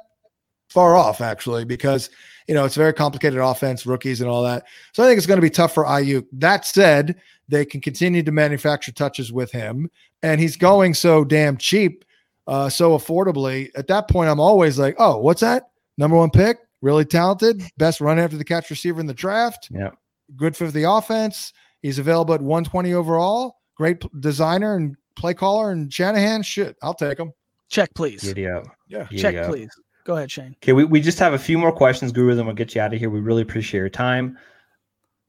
far off actually, because you know, it's a very complicated offense, rookies and all that. So I think it's going to be tough for Aiyuk. That said, they can continue to manufacture touches with him and he's going so damn cheap, uh, so affordably. At that point, I'm always like, oh, what's that? Number one pick, really talented, best run after the catch receiver in the draft. Yeah. Good for the offense. He's available at 120 overall. Great p- designer and play caller and Shanahan. Shit, I'll take him. Check, please. Giddy up. Yeah. Giddy Check, please. Go ahead, Shane. Okay, we, we just have a few more questions, Guru, then we'll get you out of here. We really appreciate your time.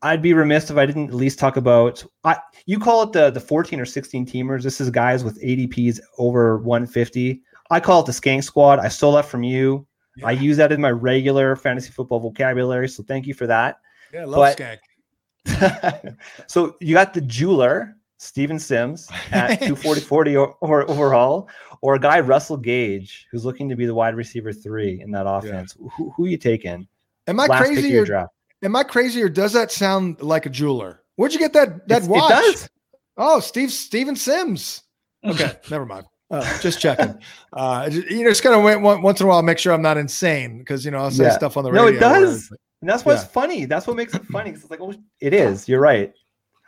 I'd be remiss if I didn't at least talk about. I, you call it the the 14 or 16 teamers. This is guys with ADPs over 150. I call it the skank squad. I stole that from you. Yeah. I use that in my regular fantasy football vocabulary. So thank you for that. Yeah, But- skank. (laughs) so you got the jeweler, Steven Sims, (laughs) at 240 40 or, or overall, or a guy, Russell Gage, who's looking to be the wide receiver three in that offense. Who, who you taking? Am I Last crazy or draft. am I crazy or does that sound like a jeweler? Where'd you get that that It's- watch? It does. Oh, Steve Steven Sims. Okay, (laughs) never mind. Uh, just checking. Uh, you know, just kind of went once in a while, make sure I'm not insane because you know I'll say Yeah. stuff on the radio. No, it does. And that's what's Yeah. funny. That's what makes it funny. It's like, oh, it is. You're right.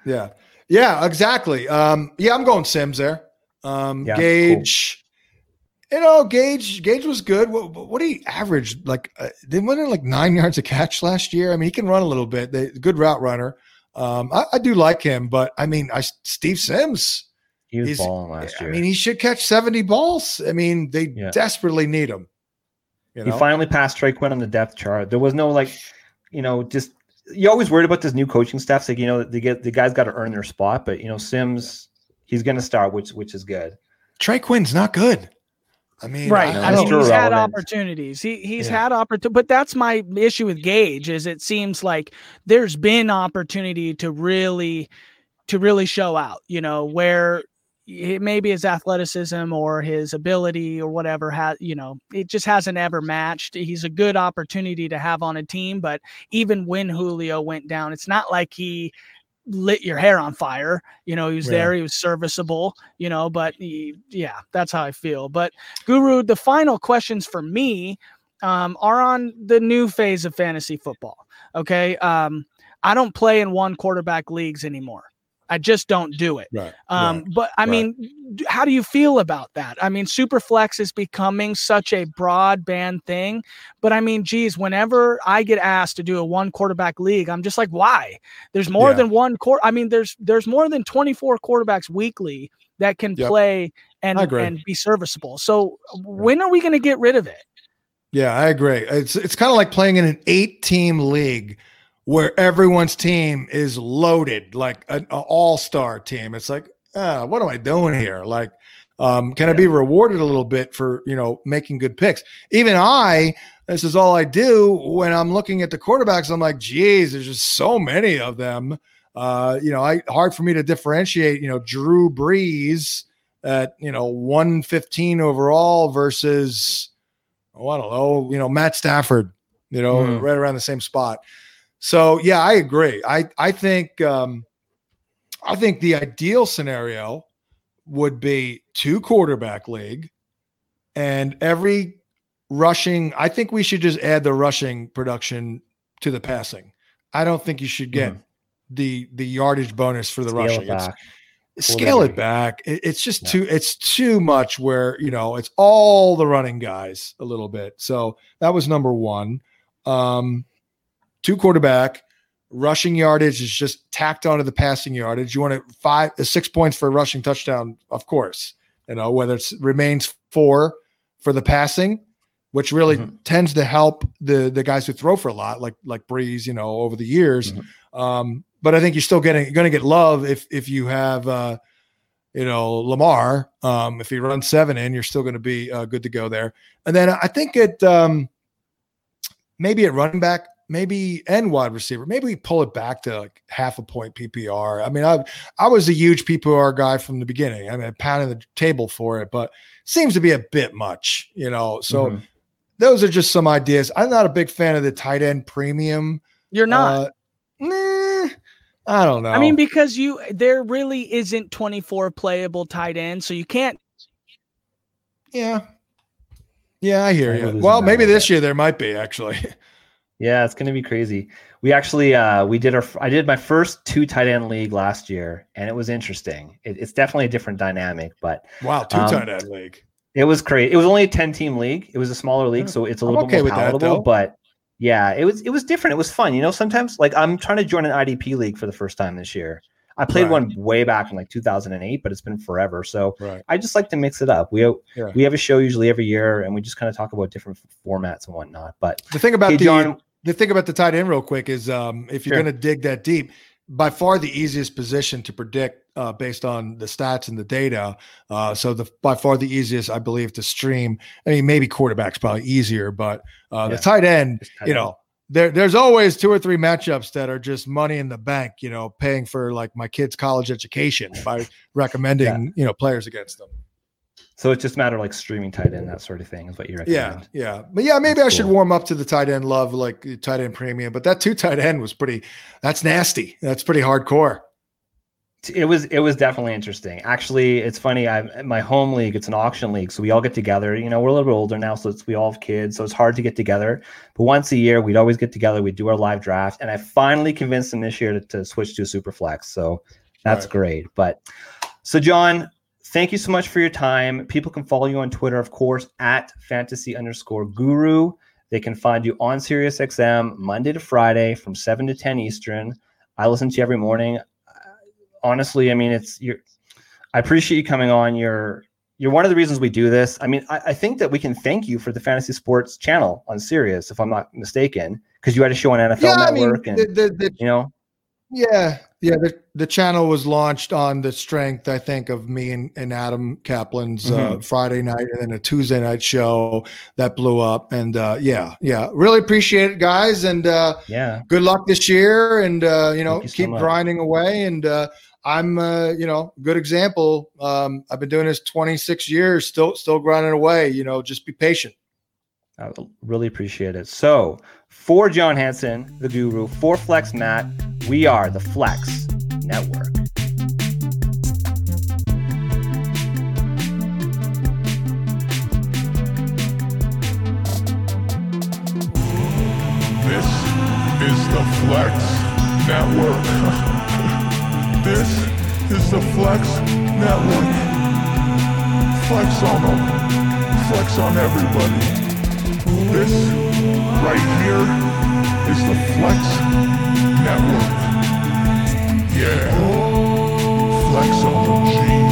Yeah, yeah, exactly. Um, yeah, I'm going Sims there. Um, Yeah, Gage. You know, Gage. Gage was good. What, what did he average? Like, uh, they went in like nine (laughs) yards a catch last year. I mean, he can run a little bit. They, good route runner. Um, I, I do like him, but I mean, I Steve Sims. He was balling last year. I mean, he should catch 70 balls. I mean, they Yeah. desperately need him. You he finally passed Trey Quinn on the depth chart. There was no like, you know, just you always worried about this new coaching staff. It's like you know, they get the guys got to earn their spot, but you know, Sims, he's going to start, which which is good. Trey Quinn's not good. I mean, Right. know, I mean, still he's had opportunities. He he's Yeah. had opportunity, but that's my issue with Gage. Is it seems like there's been opportunity to really, to really show out. You know where it, maybe his athleticism or his ability or whatever has you know it just hasn't ever matched. He's a good opportunity to have on a team, but even when Julio went down, it's not like he lit your hair on fire. You know, he was Yeah. there, he was serviceable, you know, but he, yeah, that's how I feel. But Guru, the final questions for me um, are on the new phase of fantasy football. Okay. Um, I don't play in one quarterback leagues anymore. I just don't do it. Right. Um, right. but I right. mean, how do you feel about that? I mean, Superflex is becoming such a broadband thing. But I mean, geez, whenever I get asked to do a one quarterback league, I'm just like, why? There's more Yeah. than one court. I mean, there's there's more than 24 quarterbacks weekly that can Yep. play and and be serviceable. So when are we going to get rid of it? Yeah, I agree. It's it's kind of like playing in an eight team league where everyone's team is loaded, like an, all star team. It's like, ah, what am I doing here? Like, um, can I be rewarded a little bit for you know making good picks? Even I, this is all I do when I'm looking at the quarterbacks. I'm like, geez, there's just so many of them. Uh, you know, I hard for me to differentiate. You know, Drew Brees at you know 115 overall versus oh, I don't know, you know, Matt Stafford, you know, Mhm. right around the same spot. So yeah, I agree. I I think um I think the ideal scenario would be two quarterback league and every rushing, I think we should just add the rushing production to the passing. I don't think you should get the the yardage bonus for the Scale rushing. Back. scale it back. It- it's just Yeah. too it's too much where you know it's all the running guys a little bit. So that was number one. Um, two quarterback rushing yardage is just tacked onto the passing yardage. You want it five uh, six points for a rushing touchdown, of course. You know whether it remains four for the passing, which really Mhm. tends to help the the guys who throw for a lot, like like Brees. You know over the years. Mhm. Um, but I think you're still getting going to get love if if you have uh, you know Lamar. Um, if he runs seven in, you're still going to be uh, good to go there. And then I think it um, maybe at running back, maybe and wide receiver, maybe we pull it back to like half a point PPR. I mean, I I was a huge PPR guy from the beginning. I mean, I pounded the table for it, but seems to be a bit much, you know. So Mhm. those are just some ideas. I'm not a big fan of the tight end premium. You're not. Uh, nah, I don't know. I mean, because you there really isn't 24 playable tight ends, so you can't. yeah, yeah, I hear you. Well, maybe this year there might be actually. (laughs) Yeah, it's gonna be crazy. We actually uh we did our I did my first two tight end league last year, and it was interesting. It, it's definitely a different dynamic, but wow, two Um, tight end league. it was great. It was only a 10 team league. It was a smaller league, so it's a I'm little okay bit more that, palatable. though. but yeah, it was it was different. It was fun. You know, sometimes like I'm trying to join an IDP league for the first time this year. I played Right. one way back in like 2008, but it's been forever. So Right. I just like to mix it up. We Yeah. we have a show usually every year, and we just kind of talk about different formats and whatnot. But The thing about hey, the John, the thing about the tight end, real quick, is um, if you're Sure. going to dig that deep, by far the easiest position to predict uh, based on the stats and the data. Uh, so the by far the easiest, I believe, to stream. I mean, maybe quarterback's probably easier, but uh, Yeah. the tight end, tight you end. know, there there's always two or three matchups that are just money in the bank. You know, paying for like my kid's college education by (laughs) recommending you know players against them. So it's just a matter of like streaming tight end, that sort of thing is what you Yeah, recommend. yeah, yeah. but yeah, maybe That's I should cool. warm up to the tight end love, like tight end premium. But that two tight end was pretty. That's nasty. That's pretty hardcore. It was it was definitely interesting. Actually, it's funny. I my home league, it's an auction league, so we all get together. You know, we're a little bit older now, so it's we all have kids, so it's hard to get together. But once a year, we'd always get together. We'd do our live draft, and I finally convinced them this year to, to switch to a super flex. So that's Right. great. But so John, thank you so much for your time. People can follow you on Twitter, of course, at fantasy underscore guru. They can find you on Sirius XM Monday to Friday from 7 to 10 Eastern. I listen to you every morning. Uh, honestly, I mean, it's you're I appreciate you coming on. You're you're one of the reasons we do this. I mean, I, I think that we can thank you for the fantasy sports channel on Sirius, if I'm not mistaken, because you had a show on NFL yeah, I mean, Network and the, the, the, you know, yeah, yeah. The, the channel was launched on the strength, I think, of me and, and Adam Caplan's uh, Friday night, and then a Tuesday night show that blew up. And uh, yeah, yeah, really appreciate it, guys. And uh, yeah. good luck this year and uh, you know you keep much. grinding away and uh, i'm uh, you know good example um, i've been doing this 26 years still still grinding away you know just be patient I really appreciate it. So, for John Hansen, the guru, for Flex Matt, we are the Flex Network. This is the Flex Network. (laughs) this is the Flex Network. Flex on them. Flex on everybody. This right here is the Flex Network. Yeah. Flex on the G.